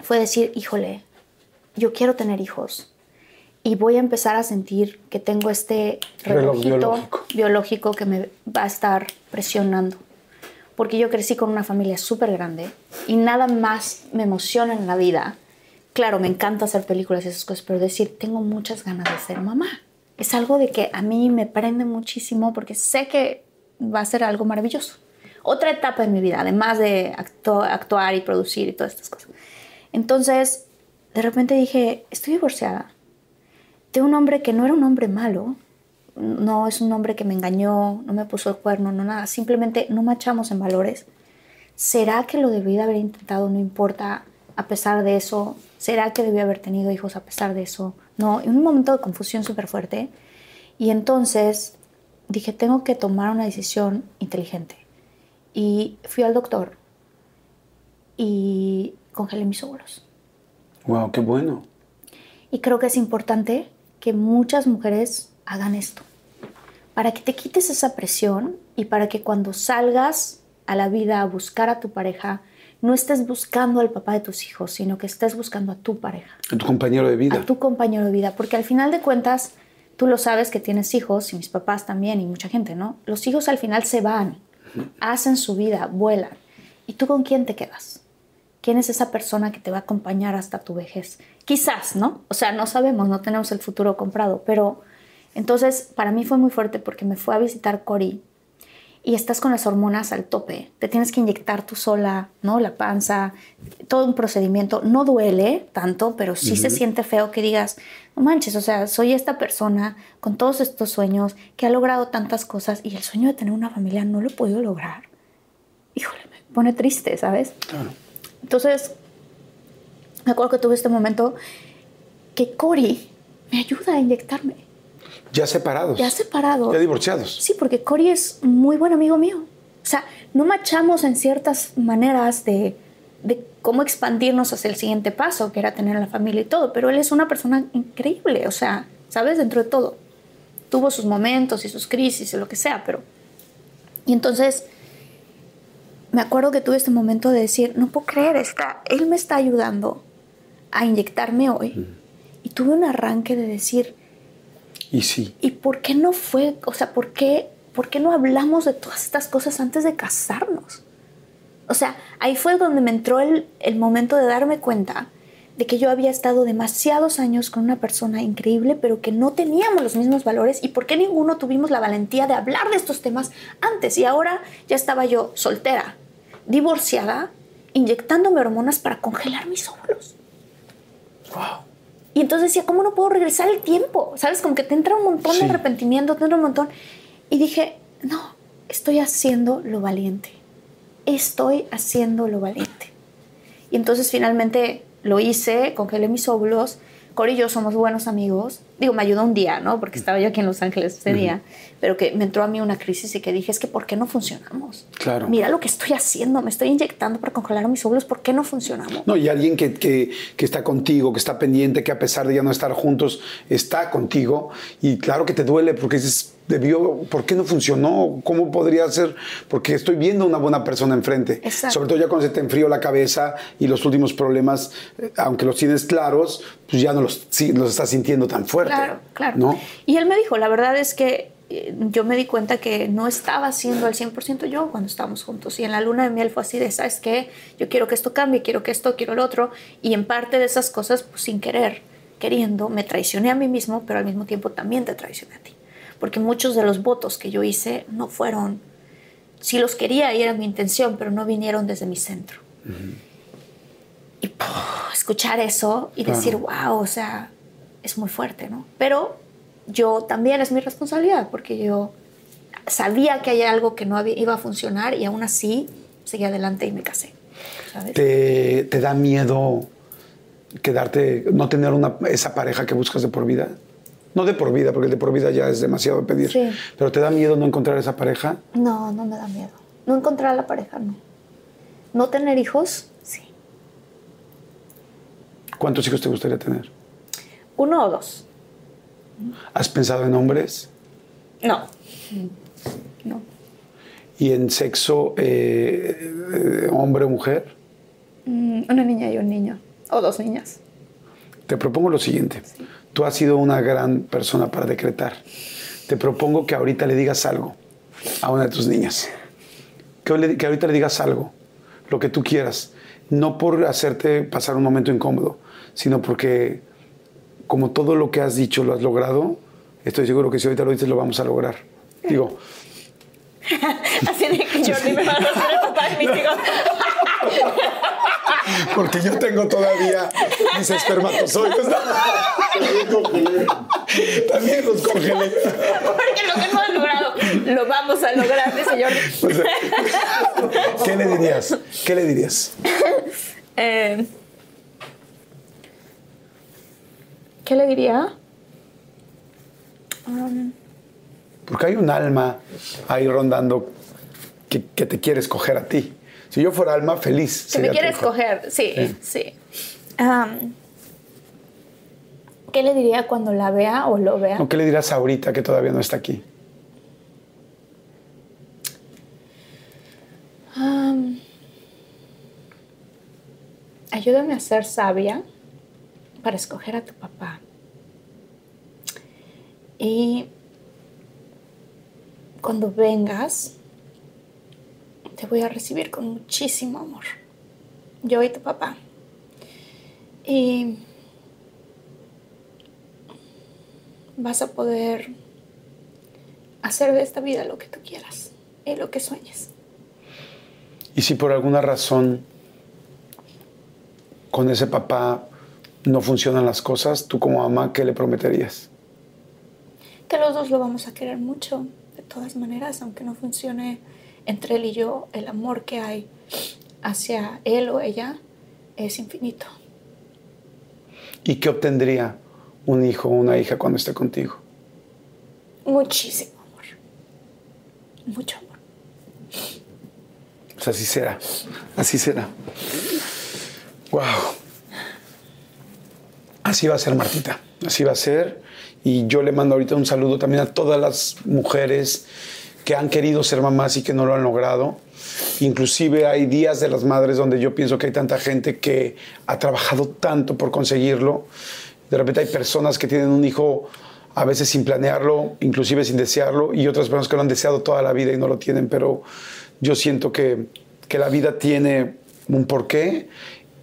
fue decir, híjole, yo quiero tener hijos y voy a empezar a sentir que tengo este
Reloj
relojito
biológico.
biológico que me va a estar presionando. Porque yo crecí con una familia súper grande y nada más me emociona en la vida. Claro, me encanta hacer películas y esas cosas, pero decir, tengo muchas ganas de ser mamá. Es algo de que a mí me prende muchísimo porque sé que va a ser algo maravilloso. Otra etapa en mi vida, además de actu- actuar y producir y todas estas cosas. Entonces, de repente dije, estoy divorciada de un hombre que no era un hombre malo, no es un hombre que me engañó, no me puso el cuerno, no nada, simplemente no machamos en valores. ¿Será que lo debí de haber intentado? No importa, a pesar de eso. ¿Será que debí haber tenido hijos a pesar de eso? No, en un momento de confusión súper fuerte. Y entonces dije, tengo que tomar una decisión inteligente. Y fui al doctor y congelé mis óvulos.
Wow, qué bueno.
Y creo que es importante que muchas mujeres hagan esto. Para que te quites esa presión y para que cuando salgas a la vida a buscar a tu pareja, no estés buscando al papá de tus hijos, sino que estés buscando a tu pareja,
Tu compañero de vida.
a tu compañero de vida. Porque al final de cuentas, tú lo sabes que tienes hijos, y mis papás también, y mucha gente, ¿no? Los hijos al final se van, hacen su vida, vuelan. ¿Y tú con quién te quedas? ¿Quién es esa persona que te va a acompañar hasta tu vejez? Quizás, ¿no? O sea, no sabemos, no tenemos el futuro comprado, pero entonces para mí fue muy fuerte porque me fue a visitar Cory y estás con las hormonas al tope. Te tienes que inyectar tú sola, ¿no? La panza, todo un procedimiento. No duele tanto, pero sí se siente feo que digas, no manches, o sea, soy esta persona con todos estos sueños que ha logrado tantas cosas y el sueño de tener una familia no lo he podido lograr. Híjole, me pone triste, ¿sabes?
Claro.
Entonces, me acuerdo que tuve este momento que Cory me ayuda a inyectarme.
Ya separados.
Ya separados.
Ya divorciados.
Sí, porque Cory es muy buen amigo mío. O sea, no machamos en ciertas maneras de, de cómo expandirnos hacia el siguiente paso, que era tener la familia y todo, pero él es una persona increíble, o sea, ¿sabes? Dentro de todo. Tuvo sus momentos y sus crisis y lo que sea, pero... Y entonces, me acuerdo que tuve este momento de decir, no puedo creer, está, él me está ayudando a inyectarme hoy. Y tuve un arranque de decir,
Y sí.
¿Y por qué no fue, o sea, por qué, por qué no hablamos de todas estas cosas antes de casarnos? O sea, ahí fue donde me entró el, el momento de darme cuenta de que yo había estado demasiados años con una persona increíble, pero que no teníamos los mismos valores y por qué ninguno tuvimos la valentía de hablar de estos temas antes. Y ahora ya estaba yo soltera, divorciada, inyectándome hormonas para congelar mis óvulos.
Wow.
Y entonces decía, ¿cómo no puedo regresar el tiempo? ¿Sabes? Como que te entra un montón
Sí.
de arrepentimiento, te entra un montón. Y dije, no, estoy haciendo lo valiente. Estoy haciendo lo valiente. Y entonces finalmente lo hice, congelé mis óvulos, Cory y yo somos buenos amigos. Digo, me ayudó un día, ¿no? Porque estaba yo aquí en Los Ángeles ese día. Pero que me entró a mí una crisis y que dije, es que ¿por qué no funcionamos?
Claro.
Mira lo que estoy haciendo. Me estoy inyectando para congelar mis óvulos. ¿Por qué no funcionamos?
No, y alguien que, que, que está contigo, que está pendiente, que a pesar de ya no estar juntos, está contigo. Y claro que te duele porque dices, debió, ¿por qué no funcionó? ¿Cómo podría ser? Porque estoy viendo una buena persona enfrente.
Exacto.
Sobre todo ya cuando se te enfrió la cabeza y los últimos problemas, eh, aunque los tienes claros, pues ya no los, sí, los estás sintiendo tan fuerte.
Claro, claro.
¿No?
Y él me dijo, la verdad es que eh, yo me di cuenta que no estaba haciendo al 100% yo cuando estábamos juntos. Y en la luna de miel fue así de, ¿sabes qué? Yo quiero que esto cambie, quiero que esto, quiero el otro. Y en parte de esas cosas, pues sin querer, queriendo, me traicioné a mí mismo, pero al mismo tiempo también te traicioné a ti. Porque muchos de los votos que yo hice no fueron, sí los quería y era mi intención, pero no vinieron desde mi centro. Y ¡puf! escuchar eso y
Claro.
decir, wow, o sea, es muy fuerte, ¿no? Pero yo también es mi responsabilidad, porque yo sabía que hay algo que no había- iba a funcionar y aún así seguí adelante y me casé. ¿sabes?
¿Te, te da miedo quedarte, no tener una, esa pareja que buscas de por vida? No de por vida, porque el de por vida ya es demasiado pedir.
Sí.
Pero ¿te da miedo no encontrar esa pareja?
No, no me da miedo. No encontrar a la pareja, no. No tener hijos, sí.
¿Cuántos hijos te gustaría tener?
Uno o dos.
¿Has pensado en hombres?
No. No.
¿Y en sexo eh, eh, hombre o mujer?
Mm, Una niña y un niño. O dos niñas.
Te propongo lo siguiente. Tú has sido una gran persona para decretar. Te propongo que ahorita le digas algo a una de tus niñas. Que, ahorita le digas algo, lo que tú quieras. No por hacerte pasar un momento incómodo, sino porque como todo lo que has dicho lo has logrado, estoy seguro que si ahorita lo dices lo vamos a lograr. Digo,
Así de que Jordi me va a hacer el papá mis.
porque yo tengo todavía mis espermatozoides. También los congelé.
Porque lo que hemos logrado, lo vamos a lograr, Jordi.
O sea, ¿Qué le dirías? ¿Qué le dirías?
Eh, ¿Qué le diría? Um,
Porque hay un alma ahí rondando que, que te quiere escoger a ti. Si yo fuera alma, feliz.
que me quiere escoger, sí, sí. Um, ¿Qué le diría cuando la vea o lo vea?
¿O qué le dirás ahorita que todavía no está aquí?
Um, ayúdame a ser sabia para escoger a tu papá. Y cuando vengas, te voy a recibir con muchísimo amor. Yo y tu papá. Y vas a poder hacer de esta vida lo que tú quieras y lo que sueñes.
Y si por alguna razón con ese papá no funcionan las cosas, tú como mamá, ¿qué le prometerías?
que los dos lo vamos a querer mucho, de todas maneras, aunque no funcione entre él y yo, el amor que hay hacia él o ella es infinito.
¿Y qué obtendría un hijo o una hija cuando esté contigo?
Muchísimo amor. Mucho amor.
Pues así será. Así será. Wow. Así va a ser, Martita. Así va a ser. Y yo le mando ahorita un saludo también a todas las mujeres que han querido ser mamás y que no lo han logrado. Inclusive hay días de las madres donde yo pienso que hay tanta gente que ha trabajado tanto por conseguirlo. De repente hay personas que tienen un hijo a veces sin planearlo, inclusive sin desearlo, y otras personas que lo han deseado toda la vida y no lo tienen, pero yo siento que, que la vida tiene un porqué,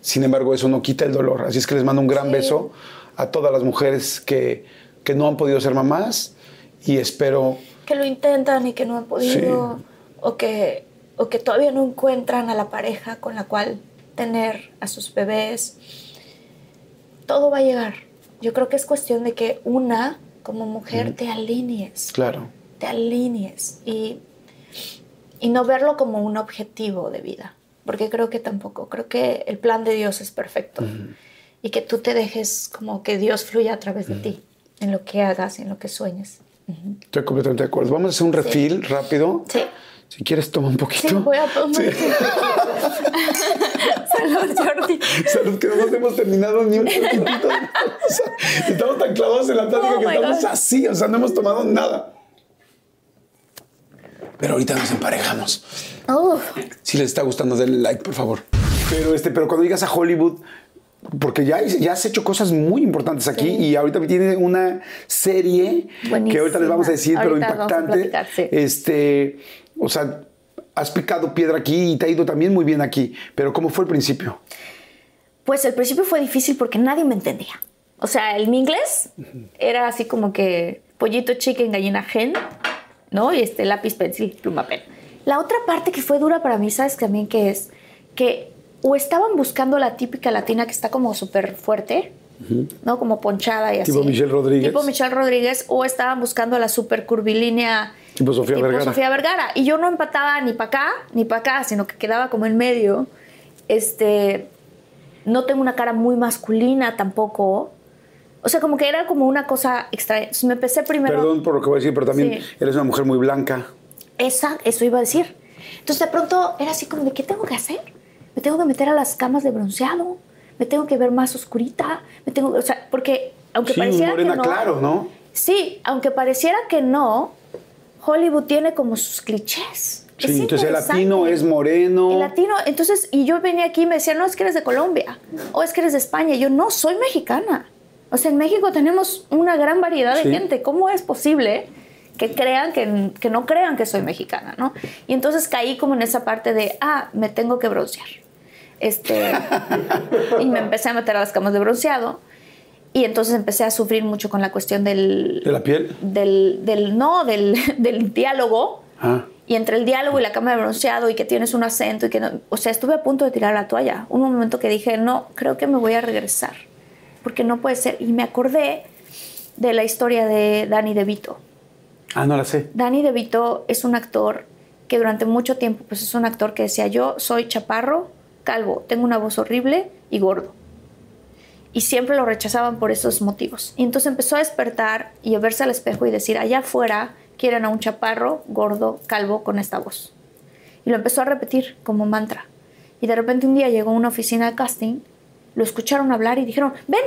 sin embargo eso no quita el dolor. Así es que les mando un gran
Sí.
beso a todas las mujeres que, que no han podido ser mamás y espero
Que lo intentan y que no han podido,
Sí.
o, que, o que todavía no encuentran a la pareja con la cual tener a sus bebés. Todo va a llegar. Yo creo que es cuestión de que una, como mujer, te alinees.
Claro.
te alinees y, y no verlo como un objetivo de vida, porque creo que tampoco, creo que el plan de Dios es perfecto. y que tú te dejes como que Dios fluya a través de ti, en lo que hagas, en lo que sueñes.
Estoy completamente de acuerdo. Vamos a hacer un refill rápido.
Sí.
Si quieres, toma un poquito.
Sí, voy a tomar. Salud, Jordi.
Salud, que no nos hemos terminado ni un poquitito. O sea, estamos tan clavados en la plática
Oh
que estamos
God.
así, o sea, no hemos tomado nada. Pero ahorita nos emparejamos.
Uf.
Si les está gustando, denle like, por favor. Pero, este, pero cuando llegas a Hollywood, porque ya, ya has hecho cosas muy importantes aquí y ahorita tiene una serie que
Buenísima.
ahorita les vamos a decir, pero
Ahorita a
impactante.
platicar, sí.
Este, o sea, has picado piedra aquí y te ha ido también muy bien aquí. Pero ¿cómo fue el principio?
Pues el principio fue difícil porque nadie me entendía. O sea, el mi inglés era así como que pollito, chicken, gallina, gen, ¿no? Y este lápiz, pencil, pluma, pen. La otra parte que fue dura para mí, ¿sabes también qué es? Que o estaban buscando la típica latina que está como súper fuerte, ¿no? Como ponchada y así.
Tipo Michelle Rodríguez.
Tipo Michelle Rodríguez, o estaban buscando la súper curvilínea.
Tipo Sofía Vergara.
Sofía Vergara. Y yo no empataba ni para acá ni para acá, sino que quedaba como en medio. Este, no tengo una cara muy masculina tampoco. O sea, como que era como una cosa extraña. Entonces me empecé primero.
Perdón por lo que voy a decir, pero también
Sí.
eres una mujer muy blanca.
Esa, eso iba a decir. Entonces de pronto era así como de, ¿qué tengo que hacer? Me tengo que meter a las camas de bronceado, me tengo que ver más oscurita, me tengo o sea, porque aunque
Sí,
pareciera que no,
claro, ¿no?
Sí, aunque pareciera que no, Hollywood tiene como sus clichés. Es
entonces el latino es moreno.
El latino, entonces, y yo venía aquí y me decían, no, es que eres de Colombia, o es que eres de España. Y yo, no, soy mexicana. O sea, en México tenemos una gran variedad de
Sí.
gente. ¿Cómo es posible que crean, que, que no crean que soy mexicana, no? Y entonces caí como en esa parte de, ah, me tengo que broncear. Este, y me empecé a meter a las camas de bronceado. Y entonces empecé a sufrir mucho con la cuestión del...
¿De la piel?
Del, del no, del, del diálogo.
Ah.
Y entre el diálogo y la cama de bronceado y que tienes un acento y que no, o sea, estuve a punto de tirar la toalla. Un momento que dije, no, creo que me voy a regresar, porque no puede ser. Y me acordé de la historia de Danny DeVito.
Ah, no la sé.
Danny DeVito es un actor que durante mucho tiempo, pues es un actor que decía, yo soy chaparro, calvo, tengo una voz horrible y gordo. Y siempre lo rechazaban por esos motivos. Y entonces empezó a despertar y a verse al espejo y decir, allá afuera quieren a un chaparro, gordo, calvo con esta voz. Y lo empezó a repetir como mantra. Y de repente un día llegó a una oficina de casting, lo escucharon hablar y dijeron, ven,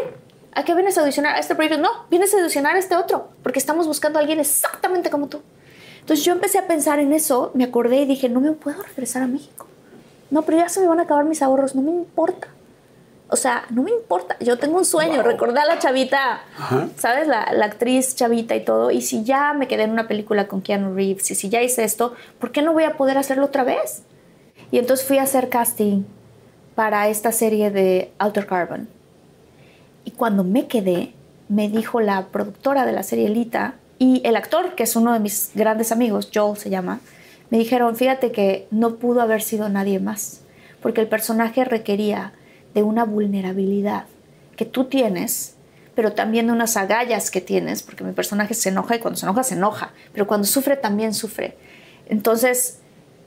¿a qué vienes a audicionar a este proyecto? No, vienes a audicionar a este otro, porque estamos buscando a alguien exactamente como tú. Entonces yo empecé a pensar en eso, me acordé y dije, no me puedo regresar a México. No, pero ya se me van a acabar mis ahorros, no me importa. O sea, no me importa. Yo tengo un sueño, recordé a la chavita,
Ajá.
¿sabes? La, la actriz chavita y todo. Y si ya me quedé en una película con Keanu Reeves y si ya hice esto, ¿por qué no voy a poder hacerlo otra vez? Y entonces fui a hacer casting para esta serie de Outer Carbon. Y cuando me quedé, me dijo la productora de la serie Lita y el actor, que es uno de mis grandes amigos, Joel se llama, me dijeron, fíjate que no pudo haber sido nadie más, porque el personaje requería de una vulnerabilidad que tú tienes, pero también de unas agallas que tienes, porque mi personaje se enoja y cuando se enoja, se enoja, pero cuando sufre, también sufre. Entonces,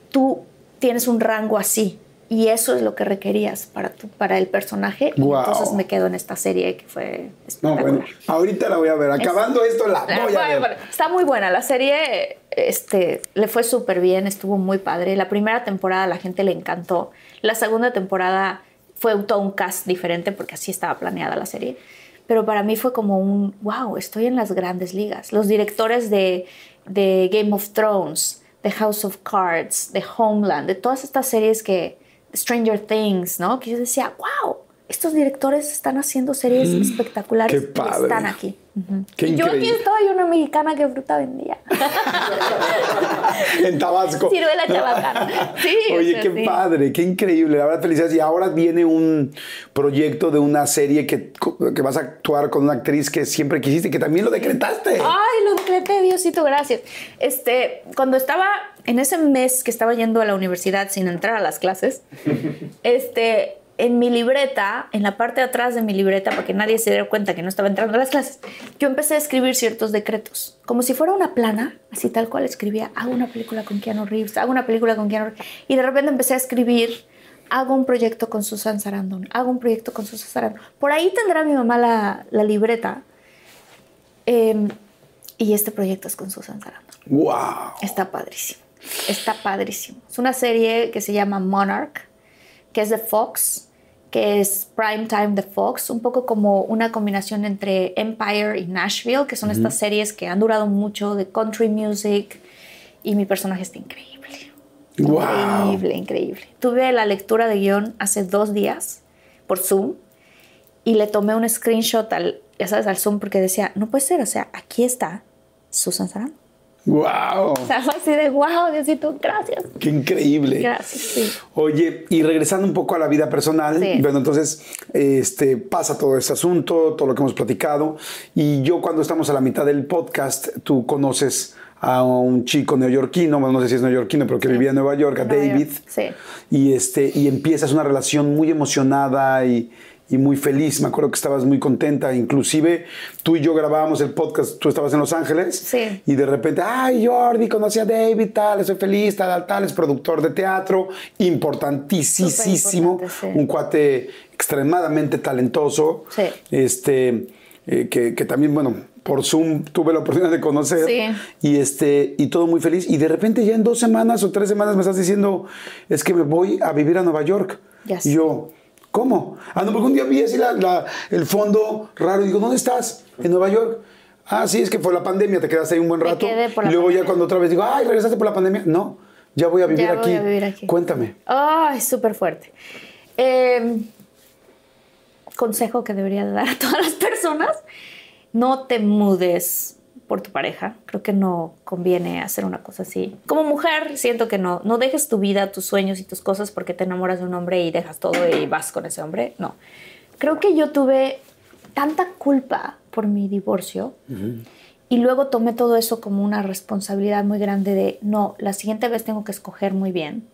tú tienes un rango así. Y eso es lo que requerías para, tu, para el personaje.
Guau.
entonces me quedo en esta serie que fue
No,
espectacular.
bueno, ahorita la voy a ver. Acabando esto, la
Ah,
voy a ver.
bueno, está muy buena. La serie este, le fue súper bien, estuvo muy padre. La primera temporada a la gente le encantó. La segunda temporada fue todo un cast diferente porque así estaba planeada la serie. Pero para mí fue como un, wow, estoy en las grandes ligas. Los directores de, de Game of Thrones, de House of Cards, de Homeland, de todas estas series que, Stranger Things, ¿no? Que yo decía, wow, estos directores están haciendo series espectaculares
Mm, qué
y
padre.
están aquí.
Qué
y yo aquí yo una mexicana que fruta vendía.
en Tabasco.
Ciruela chabacana. Sí, o
Oye,
sea,
qué
sí.
padre, qué increíble. La verdad, felicidades. Y ahora viene un proyecto de una serie que, que vas a actuar con una actriz que siempre quisiste y que también lo decretaste.
Ay, lo decreté, Diosito, gracias. Este, cuando estaba en ese mes que estaba yendo a la universidad sin entrar a las clases, este, en mi libreta, en la parte de atrás de mi libreta, para que nadie se diera cuenta que no estaba entrando a las clases, yo empecé a escribir ciertos decretos, como si fuera una plana, así tal cual escribía, hago una película con Keanu Reeves, hago una película con Keanu Reeves, y de repente empecé a escribir hago un proyecto con Susan Sarandon, hago un proyecto con Susan Sarandon. Por ahí tendrá mi mamá la, la libreta. Em, y este proyecto es con Susan Sarandon.
¡Wow!
Está padrísimo. Está padrísimo. Es una serie que se llama Monarch, que es de Fox, que es Prime Time de Fox, un poco como una combinación entre Empire y Nashville, que son estas series que han durado mucho de country music. Y mi personaje está increíble.
¡Wow!
Increíble, increíble. Tuve la lectura de guion hace dos días por Zoom y le tomé un screenshot al, ya sabes, al Zoom porque decía, no puede ser, o sea, aquí está Susan Sarandon.
¡Wow!
O sea, fue así de, wow, Diosito, gracias.
¡Qué increíble!
Gracias, sí.
Oye, y regresando un poco a la vida personal,
Sí.
bueno, entonces este, pasa todo este asunto, todo lo que hemos platicado, y yo cuando estamos a la mitad del podcast, tú conoces a un chico neoyorquino, bueno, no sé si es neoyorquino, pero que vivía en Nueva York, a
Nueva
David,
York, sí.
y, este, y empiezas una relación muy emocionada y, y muy feliz, me acuerdo que estabas muy contenta, inclusive tú y yo grabábamos el podcast, tú estabas en Los Ángeles,
Sí.
y de repente, ay Jordi, conocí a David, tal, estoy feliz, tal, tal, es productor de teatro, importantísimo,
sí.
un cuate extremadamente talentoso,
Sí.
este, eh, que, que también, bueno, por Zoom tuve la oportunidad de conocer,
Sí.
y, este, y todo muy feliz, y de repente ya en dos semanas o tres semanas me estás diciendo, es que me voy a vivir a Nueva York. Y yo, ¿cómo? Ah, no, porque un día vi así la- la- el fondo raro y digo, ¿dónde estás? En Nueva York. Ah, sí, es que fue la pandemia, te quedaste ahí un buen rato.
quedé por
y
la
luego ya cuando otra vez digo, ay, ¿regresaste por la pandemia? No, ya voy a vivir,
Ya voy
aquí.
a vivir aquí.
Cuéntame.
Ay, súper fuerte. Eh, consejo que debería de dar a todas las personas, no te mudes por tu pareja. Creo que no conviene hacer una cosa así. Como mujer, siento que no. No dejes tu vida, tus sueños y tus cosas porque te enamoras de un hombre y dejas todo y vas con ese hombre. No. Creo que yo tuve tanta culpa por mi divorcio y luego tomé todo eso como una responsabilidad muy grande de, no, la siguiente vez tengo que escoger muy bien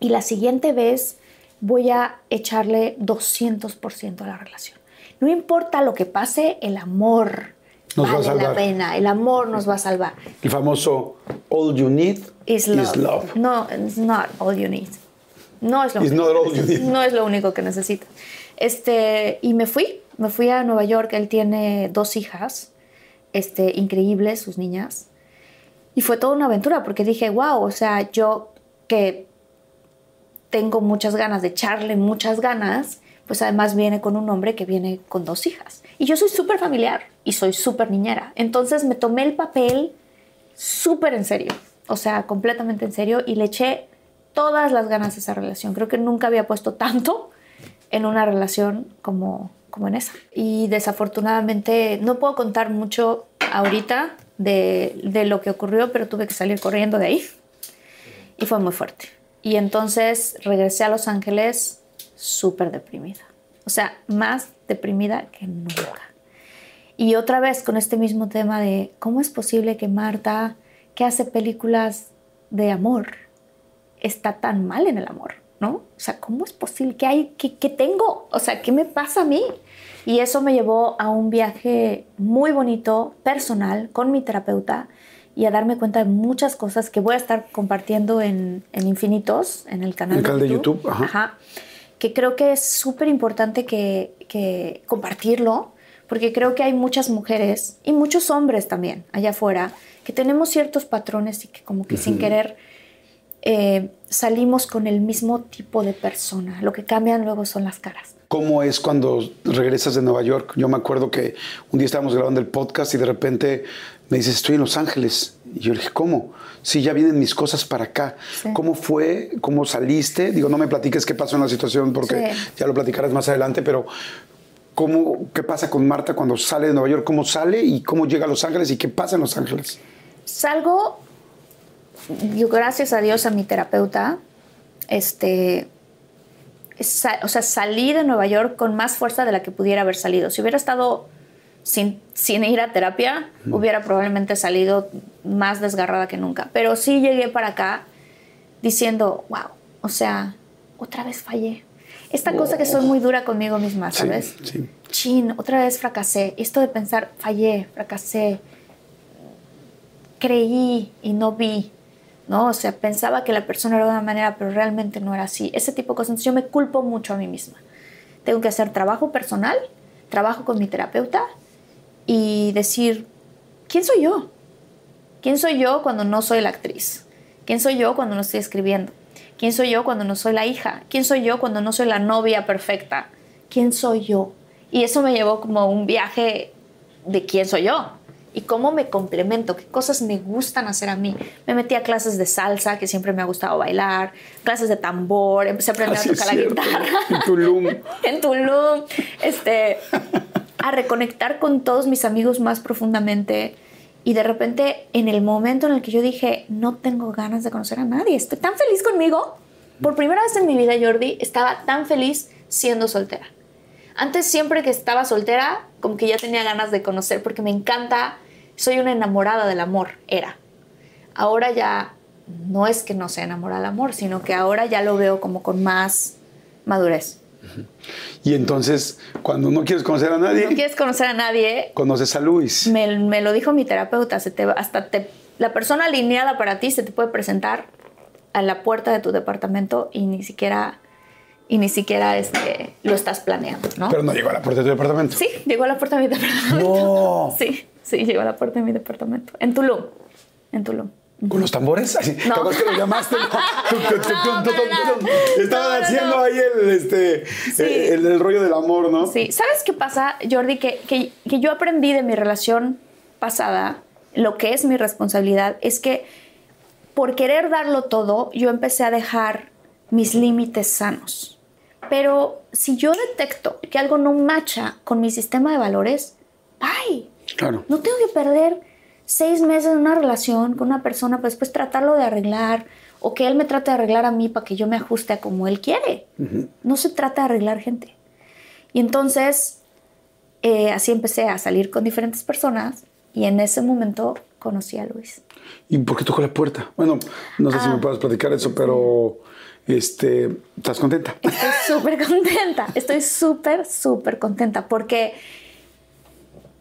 y la siguiente vez voy a echarle 200% a la relación. No importa lo que pase, el amor
Nos va a
vale la
salvar.
pena, el amor nos va a salvar.
El famoso All You Need
Is love.
love.
No, it's not all you need. No es lo único.
not all you need.
No es lo único que necesitas. Este, y me fui, me fui a Nueva York. Él tiene dos hijas, este, increíbles, sus niñas. Y fue toda una aventura porque dije, wow, o sea, yo que tengo muchas ganas de echarle muchas ganas, pues además viene con un hombre que viene con dos hijas. Y yo soy súper familiar y soy súper niñera. Entonces me tomé el papel súper en serio, o sea, completamente en serio y le eché todas las ganas a esa relación. Creo que nunca había puesto tanto en una relación como, como en esa. Y desafortunadamente no puedo contar mucho ahorita de, de lo que ocurrió, pero tuve que salir corriendo de ahí y fue muy fuerte. Y entonces regresé a Los Ángeles súper deprimida. O sea, más deprimida que nunca. Y otra vez con este mismo tema de cómo es posible que Marta, que hace películas de amor, está tan mal en el amor, ¿no? O sea, ¿cómo es posible? ¿Qué hay? ¿Qué, qué tengo? O sea, ¿qué me pasa a mí? Y eso me llevó a un viaje muy bonito, personal, con mi terapeuta y a darme cuenta de muchas cosas que voy a estar compartiendo en, en Infinitos, en el canal,
El canal de YouTube, ajá.
Ajá. Que creo que es súper importante que, que compartirlo, porque creo que hay muchas mujeres y muchos hombres también allá afuera que tenemos ciertos patrones y que como que sin querer eh, salimos con el mismo tipo de persona. Lo que cambian luego son las caras.
¿Cómo es cuando regresas de Nueva York? Yo me acuerdo que un día estábamos grabando el podcast y de repente me dices, estoy en Los Ángeles. Y yo le dije, ¿cómo? Sí, ya vienen mis cosas para acá.
Sí.
¿Cómo fue? ¿Cómo saliste? Digo, no me platiques qué pasó en la situación porque
Sí.
ya lo platicarás más adelante, pero ¿cómo, ¿qué pasa con Marta cuando sale de Nueva York? ¿Cómo sale y cómo llega a Los Ángeles y qué pasa en Los Ángeles?
Salgo, yo gracias a Dios a mi terapeuta, este, sa- o sea, salí de Nueva York con más fuerza de la que pudiera haber salido. Si hubiera estado sin, sin ir a terapia, hubiera probablemente salido más desgarrada que nunca. Pero sí llegué para acá diciendo, wow, o sea, otra vez fallé. Esta cosa que soy muy dura conmigo misma,
Sí,
¿sabes?
sí.
Chin, otra vez fracasé. Esto de pensar, fallé, fracasé, creí y no vi. ¿no? O sea, pensaba que la persona era de una manera, pero realmente no era así. Ese tipo de cosas. Entonces yo me culpo mucho a mí misma. Tengo que hacer trabajo personal, trabajo con mi terapeuta y decir, ¿quién soy yo? ¿Quién soy yo cuando no soy la actriz? ¿Quién soy yo cuando no estoy escribiendo? ¿Quién soy yo cuando no soy la hija? ¿Quién soy yo cuando no soy la novia perfecta? ¿Quién soy yo? Y eso me llevó como un viaje de quién soy yo y cómo me complemento, qué cosas me gustan hacer a mí. Me metí a clases de salsa, que siempre me ha gustado bailar, clases de tambor, empecé a aprender
Así
a
es
tocar la guitarra.
En Tulum.
en Tulum, este, a reconectar con todos mis amigos más profundamente. Y de repente, en el momento en el que yo dije, no tengo ganas de conocer a nadie, estoy tan feliz conmigo. Por primera vez en mi vida, Jordi, estaba tan feliz siendo soltera. Antes, siempre que estaba soltera, como que ya tenía ganas de conocer, porque me encanta, soy una enamorada del amor, era. Ahora ya no es que no sea enamorada del amor, sino que ahora ya lo veo como con más madurez.
Y entonces, cuando no quieres conocer a nadie,
no quieres conocer a nadie,
conoces a Luis.
me, me lo dijo mi terapeuta, se te, hasta te, la persona alineada para ti se te puede presentar a la puerta de tu departamento y ni siquiera, y ni siquiera este, lo estás planeando, ¿no?
Pero no llegó a la puerta de tu departamento.
sí, llegó a la puerta de mi departamento.
No.
Sí, sí, llegó a la puerta de mi departamento. En Tulum, en Tulum.
¿Con los tambores? Así,
No.
capaz que lo llamaste. ¿no?
No.
Estaban haciendo ahí el, este,
Sí.
eh, el, el rollo del amor, ¿no?
Sí, ¿sabes qué pasa, Jordi? Que, que, que yo aprendí de mi relación pasada, lo que es mi responsabilidad, es que por querer darlo todo, yo empecé a dejar mis límites sanos. Pero si yo detecto que algo no macha con mi sistema de valores, bye.
Claro.
No tengo que perder seis meses en una relación con una persona para después tratarlo de arreglar o que él me trate de arreglar a mí para que yo me ajuste a como él quiere. No se trata de arreglar gente. Y entonces, eh, así empecé a salir con diferentes personas y en ese momento conocí a Luis.
¿Y por qué tocó la puerta? Bueno, no sé si
Ah.
me puedes platicar eso, pero este, ¿estás contenta?
Estoy súper contenta, estoy súper, súper contenta porque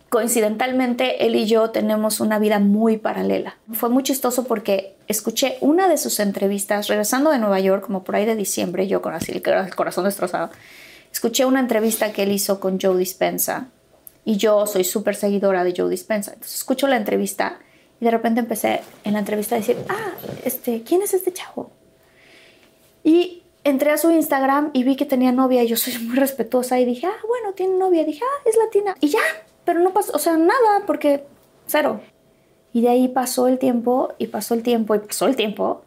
coincidentalmente él y yo tenemos una vida muy paralela. Fue muy chistoso porque escuché una de sus entrevistas, regresando de Nueva York, como por ahí de diciembre, yo con así el corazón destrozado, escuché una entrevista que él hizo con Joe Dispensa y yo soy súper seguidora de Joe Dispensa. Entonces escucho la entrevista y de repente empecé en la entrevista a decir, ah, este, ¿quién es este chavo? Y entré a su Instagram y vi que tenía novia y yo soy muy respetuosa y dije, ah, bueno, tiene novia. Y dije, ah, es latina. Y ya, pero no pasó, o sea, nada, porque cero. Y de ahí pasó el tiempo y pasó el tiempo y pasó el tiempo.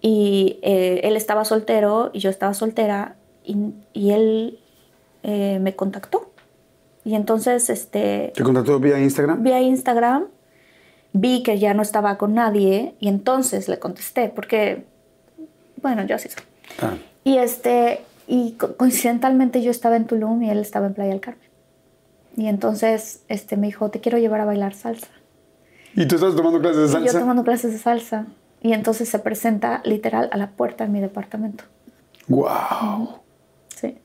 Y eh, él estaba soltero y yo estaba soltera y, y él eh, me contactó. Y entonces, este,
¿Te contactó vía Instagram?
vi a Instagram, vi que ya no estaba con nadie y entonces le contesté porque, bueno, yo así soy.
Ah.
Y este, y co- coincidentalmente yo estaba en Tulum y él estaba en Playa del Carmen. Y entonces este, me dijo, te quiero llevar a bailar salsa.
¿Y tú estás tomando clases de
Y yo
salsa?
tomando clases de salsa. Y entonces se presenta literal a la puerta de mi departamento.
¡Wow!
Sí.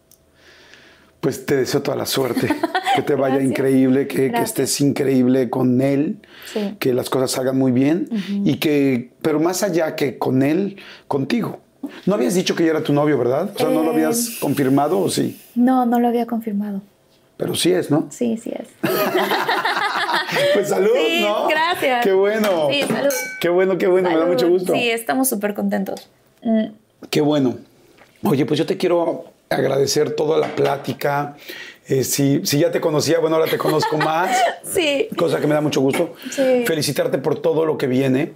Pues te deseo toda la suerte, que te vaya increíble, que, que estés increíble con él,
Sí.
que las cosas salgan muy bien y que, pero más allá que con él, contigo. No habías dicho que ya era tu novio, ¿verdad? O sea, no lo
Eh.
habías confirmado o sí,
No, no lo había confirmado.
Pero sí es, ¿no?
Sí, sí es.
Pues salud,
Sí,
¿no?
gracias.
Qué bueno.
Sí, salud.
Qué bueno, qué bueno, me da mucho gusto.
Sí, estamos súper contentos. Mm,
Qué bueno. Oye, pues yo te quiero agradecer toda la plática. Eh, si, si ya te conocía, bueno, ahora te conozco más.
Sí.
Cosa que me da mucho gusto.
Sí.
Felicitarte por todo lo que viene.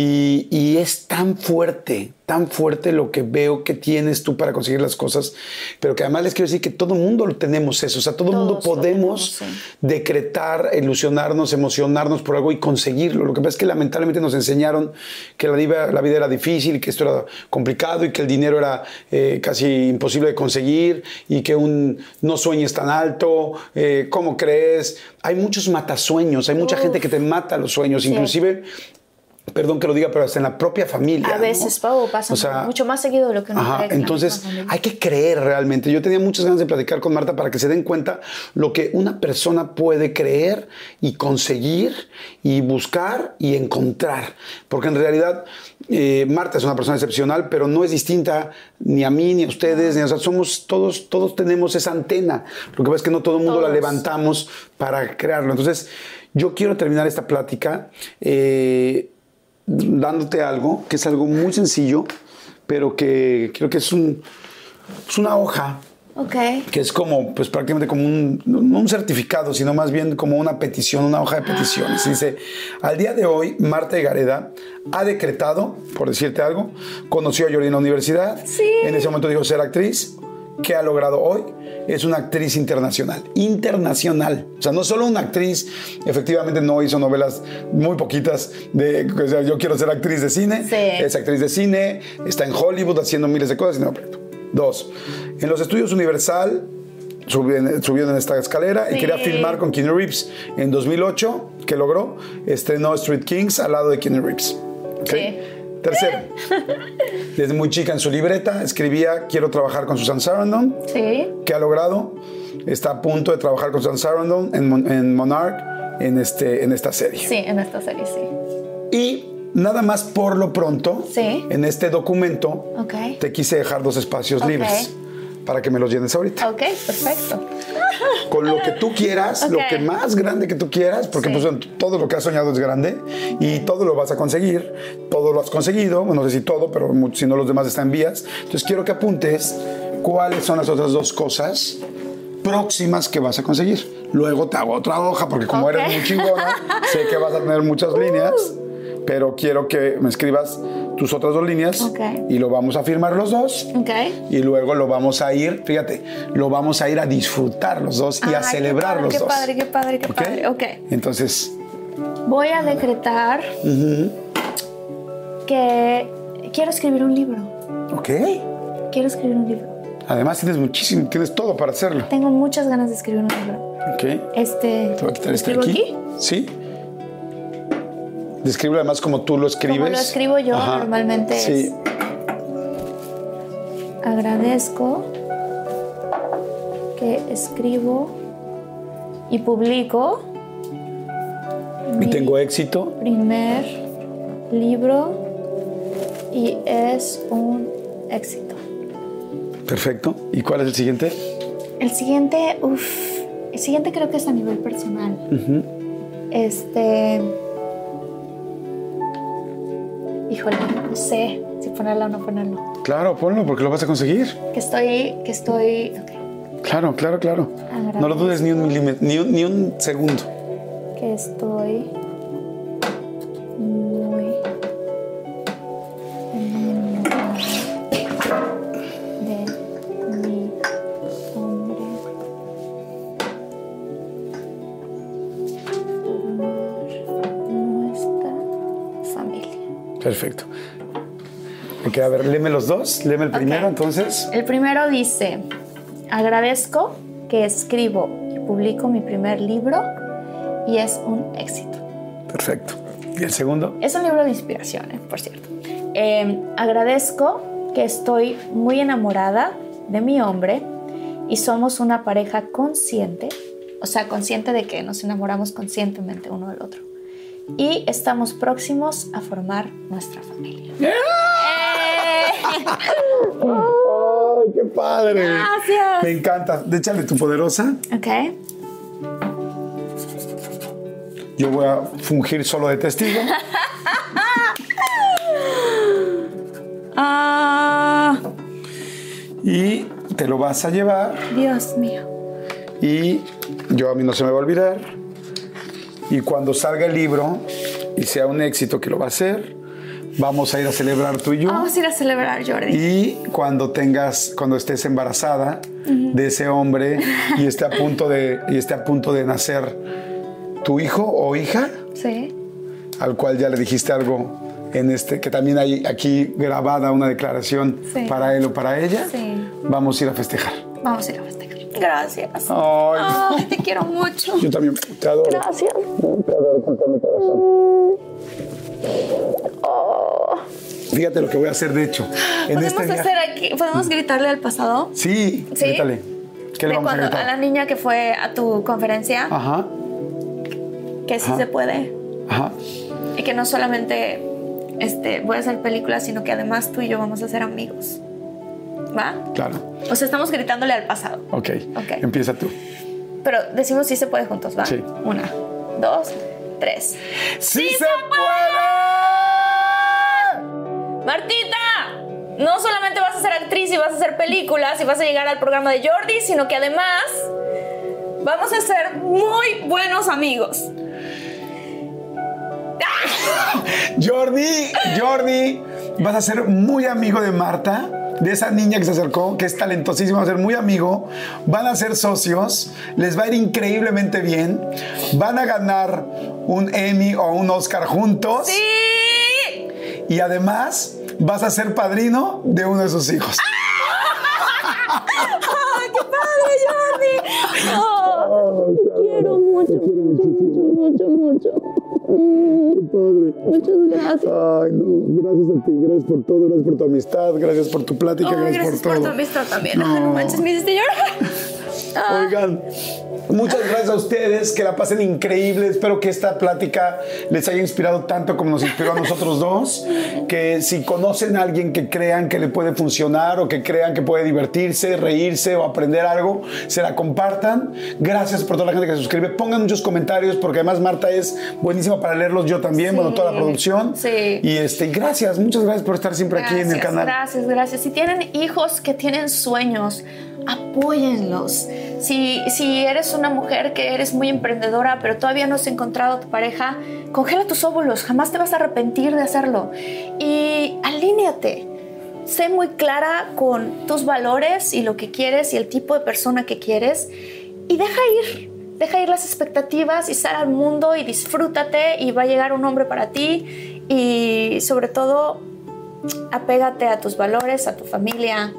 Y, y es tan fuerte, tan fuerte lo que veo que tienes tú para conseguir las cosas, pero que además les quiero decir que todo mundo lo tenemos eso, o sea, todo el mundo podemos
tenemos, sí.
decretar, ilusionarnos, emocionarnos por algo y conseguirlo. Lo que pasa es que lamentablemente nos enseñaron que la vida, la vida era difícil, que esto era complicado y que el dinero era eh, casi imposible de conseguir y que un no sueñes tan alto, eh, ¿cómo crees? Hay muchos matasueños, hay mucha gente que te mata los sueños,
Sí.
inclusive perdón que lo diga, pero hasta en la propia familia.
A
¿no?
veces, Pau, pasa
O sea,
mucho más seguido de lo que uno
Ajá,
cree.
entonces hay que creer realmente. Yo tenía muchas ganas de platicar con Marta para que se den cuenta lo que una persona puede creer y conseguir y buscar y encontrar. Porque en realidad eh, Marta es una persona excepcional, pero no es distinta ni a mí ni a ustedes. Ni, o sea, somos todos, todos tenemos esa antena. Lo que pasa es que no todo el mundo la levantamos para crearlo. Entonces, yo quiero terminar esta plática. eh, dándote algo, que es algo muy sencillo, pero que creo que es, un, es una hoja
Ok.
que es como, pues prácticamente como un, no un certificado, sino más bien como una petición, una hoja de peticiones. Dice, al día de hoy, Marta Gareda ha decretado, por decirte algo, conoció a Jordi en la universidad,
Sí.
en ese momento dijo ser actriz, ¿qué ha logrado hoy? Es una actriz internacional, internacional. O sea, no solo una actriz, efectivamente no hizo novelas muy poquitas de, o sea, yo quiero ser actriz de cine,
Sí.
es actriz de cine, está en Hollywood haciendo miles de cosas. No, pero- Dos, en los estudios Universal subió en, esta escalera y quería filmar con Keanu Reeves. En 2008, que logró, estrenó Street Kings al lado de Keanu Reeves.
Sí.
Tercero, desde muy chica en su libreta escribía quiero trabajar con Susan Sarandon.
Sí.
¿Qué ha logrado? Está a punto de trabajar con Susan Sarandon en, Mon- en Monarch en, este, en esta serie.
Sí, en esta serie sí.
Y nada más por lo pronto,
Sí.
en este documento,
Ok.
te quise dejar dos espacios
Ok.
libres para que me los llenes ahorita.
Ok, perfecto.
Con lo que tú quieras, lo
Ok.
que más grande que tú quieras, porque
Sí.
pues, todo lo que has soñado es grande y todo lo vas a conseguir, todo lo has conseguido, bueno, no sé si todo, pero si no los demás están en vías. Entonces quiero que apuntes cuáles son las otras dos cosas próximas que vas a conseguir. Luego te hago otra hoja, porque como
Ok.
eres muy chingona, sé que vas a tener muchas líneas, pero quiero que me escribas tus otras dos líneas
Ok.
y lo vamos a firmar los dos
Ok.
y luego lo vamos a ir, fíjate, lo vamos a ir a disfrutar los dos y a
Ay, qué
celebrar
padre,
los
qué
dos.
padre, qué padre, qué
¿Ok?
padre. Ok.
Entonces,
Voy a decretar que quiero escribir un libro.
ok.
Quiero escribir un libro.
Además tienes muchísimo, tienes todo para hacerlo.
Tengo muchas ganas de escribir un libro.
Ok.
Este.
Te voy a quitar este
¿escribo
aquí. Sí. Describe además como tú lo escribes.
Como lo escribo yo,
Ajá.
normalmente
Sí.
es- Agradezco que escribo y publico
Y tengo éxito.
primer libro y es un éxito.
Perfecto. ¿Y cuál es el siguiente?
El siguiente, uff, el siguiente creo que es a nivel personal. Este. Híjole, no sé si ponerlo o no ponerlo.
Claro, ponlo porque lo vas a conseguir.
Que estoy, que estoy. ok,
Claro, claro, claro.
Agradezco.
No lo dudes ni un milímetro, ni un, ni un segundo.
que estoy
Perfecto. Ok, a ver, léeme los dos. Léeme el primero, entonces.
El primero dice, agradezco que escribo y publico mi primer libro y es un éxito.
Perfecto. ¿Y el segundo?
Es un libro de inspiración, eh, por cierto. Eh, agradezco que estoy muy enamorada de mi hombre y somos una pareja consciente, o sea, consciente de que nos enamoramos conscientemente uno del otro. Y estamos próximos a formar nuestra familia. ¡Eh!
¡Ay, qué padre!
Gracias.
Me encanta. Échale tu poderosa.
Ok.
Yo voy a fungir solo de testigo.
Ah,
y te lo vas a llevar.
Dios mío.
Y yo a mí no se me va a olvidar. Y cuando salga el libro y sea un éxito que lo va a hacer, vamos a ir a celebrar tú y yo.
Vamos a ir a celebrar, Jordi.
Y cuando tengas, cuando estés embarazada de ese hombre y esté a punto de, y esté a punto de nacer tu hijo o hija,
Sí.
al cual ya le dijiste algo en este, que también hay aquí grabada una declaración
Sí.
para él o para ella,
Sí.
vamos a ir a festejar.
Vamos a ir a festejar. Gracias.
Ay,
Ay, te quiero mucho.
yo también te adoro.
Gracias.
Te adoro con todo mi corazón. Fíjate lo que voy a hacer, de hecho. En
¿Podemos
este
hacer aquí? ¿Podemos gritarle al pasado?
Sí,
¿Sí?
grítale. ¿Qué le
de
vamos a
cuando a,
gritar?
la niña que fue a tu conferencia,
Ajá,
que sí
Ajá.
se puede.
ajá.
Y que no solamente este, voy a hacer películas, sino que además tú y yo vamos a ser amigos. ¿Va?
Claro.
O sea, estamos gritándole al pasado.
Ok.
Ok.
Empieza tú.
Pero decimos sí se puede juntos, ¿va?
Sí.
Una, dos, tres.
¡Sí, se puede!
Martita, no solamente vas a ser actriz y vas a hacer películas y vas a llegar al programa de Jordi, sino que además vamos a ser muy buenos amigos.
Jordi, Jordi, vas a ser muy amigo de Marta, de esa niña que se acercó, que es talentosísima, va a ser muy amigo. Van a ser socios, les va a ir increíblemente bien. Van a ganar un Emmy o un Oscar juntos.
¡Sí!
Y además vas a ser padrino de uno de sus hijos.
¡Ay, qué padre, Jordi! Oh, te quiero mucho, mucho, mucho, mucho, mucho. Muchas gracias.
Ay, no, gracias a ti, gracias por todo, gracias por tu amistad, gracias por tu plática, gracias,
gracias
por
por
todo.
tu amistad también. Ay, no manches, me hiciste llorar.
Oigan, muchas gracias a ustedes, que la pasen increíble. Espero que esta plática les haya inspirado tanto como nos inspiró a nosotros dos. Que si conocen a alguien que crean que le puede funcionar o que crean que puede divertirse, reírse o aprender algo, se la compartan. Gracias por toda la gente que se suscribe. Pongan muchos comentarios porque además Marta es buenísima para leerlos yo también,
Sí.
bueno, toda la producción.
Sí.
Y este, gracias, muchas gracias por estar siempre aquí en el
Gracias,
canal.
Gracias, gracias. Si tienen hijos que tienen sueños, apóyenlos. Si, si eres una mujer que eres muy emprendedora, pero todavía no has encontrado a tu pareja, congela tus óvulos. Jamás te vas a arrepentir de hacerlo. Y alíneate. Sé muy clara con tus valores y lo que quieres y el tipo de persona que quieres. Y deja ir. Deja ir las expectativas y sal al mundo y disfrútate y va a llegar un hombre para ti. Y sobre todo, apégate a tus valores, a tu familia,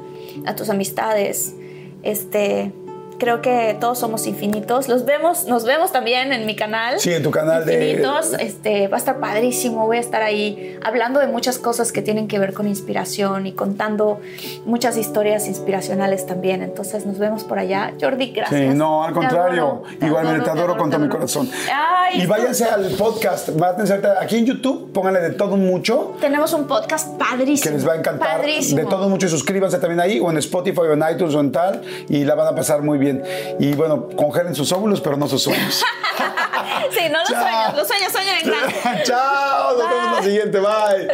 a tus amistades. Este, creo que todos somos infinitos. Los vemos, nos vemos también en mi canal.
Sí, en tu canal de-
Infinitos. Este, va a estar padrísimo. Voy a estar ahí hablando de muchas cosas que tienen que ver con inspiración y contando muchas historias inspiracionales también. Entonces nos vemos por allá. Jordi, gracias.
Sí, no, al
Te
contrario.
adoro, te
Igualmente te adoro, con todo mi corazón.
Ay,
y váyanse al podcast. Váyanse aquí en YouTube, pónganle de todo mucho,
Tenemos un podcast padrísimo.
que les va a encantar.
Padrísimo.
De todo mucho. Y suscríbanse también ahí, o en Spotify, o en iTunes, o en tal. Y la van a pasar muy bien. Y bueno, congelen sus óvulos, pero no sus sueños.
Sí, no los
Chao.
sueños, los sueños sueñan en grande.
Chao, nos vemos en la siguiente. Bye.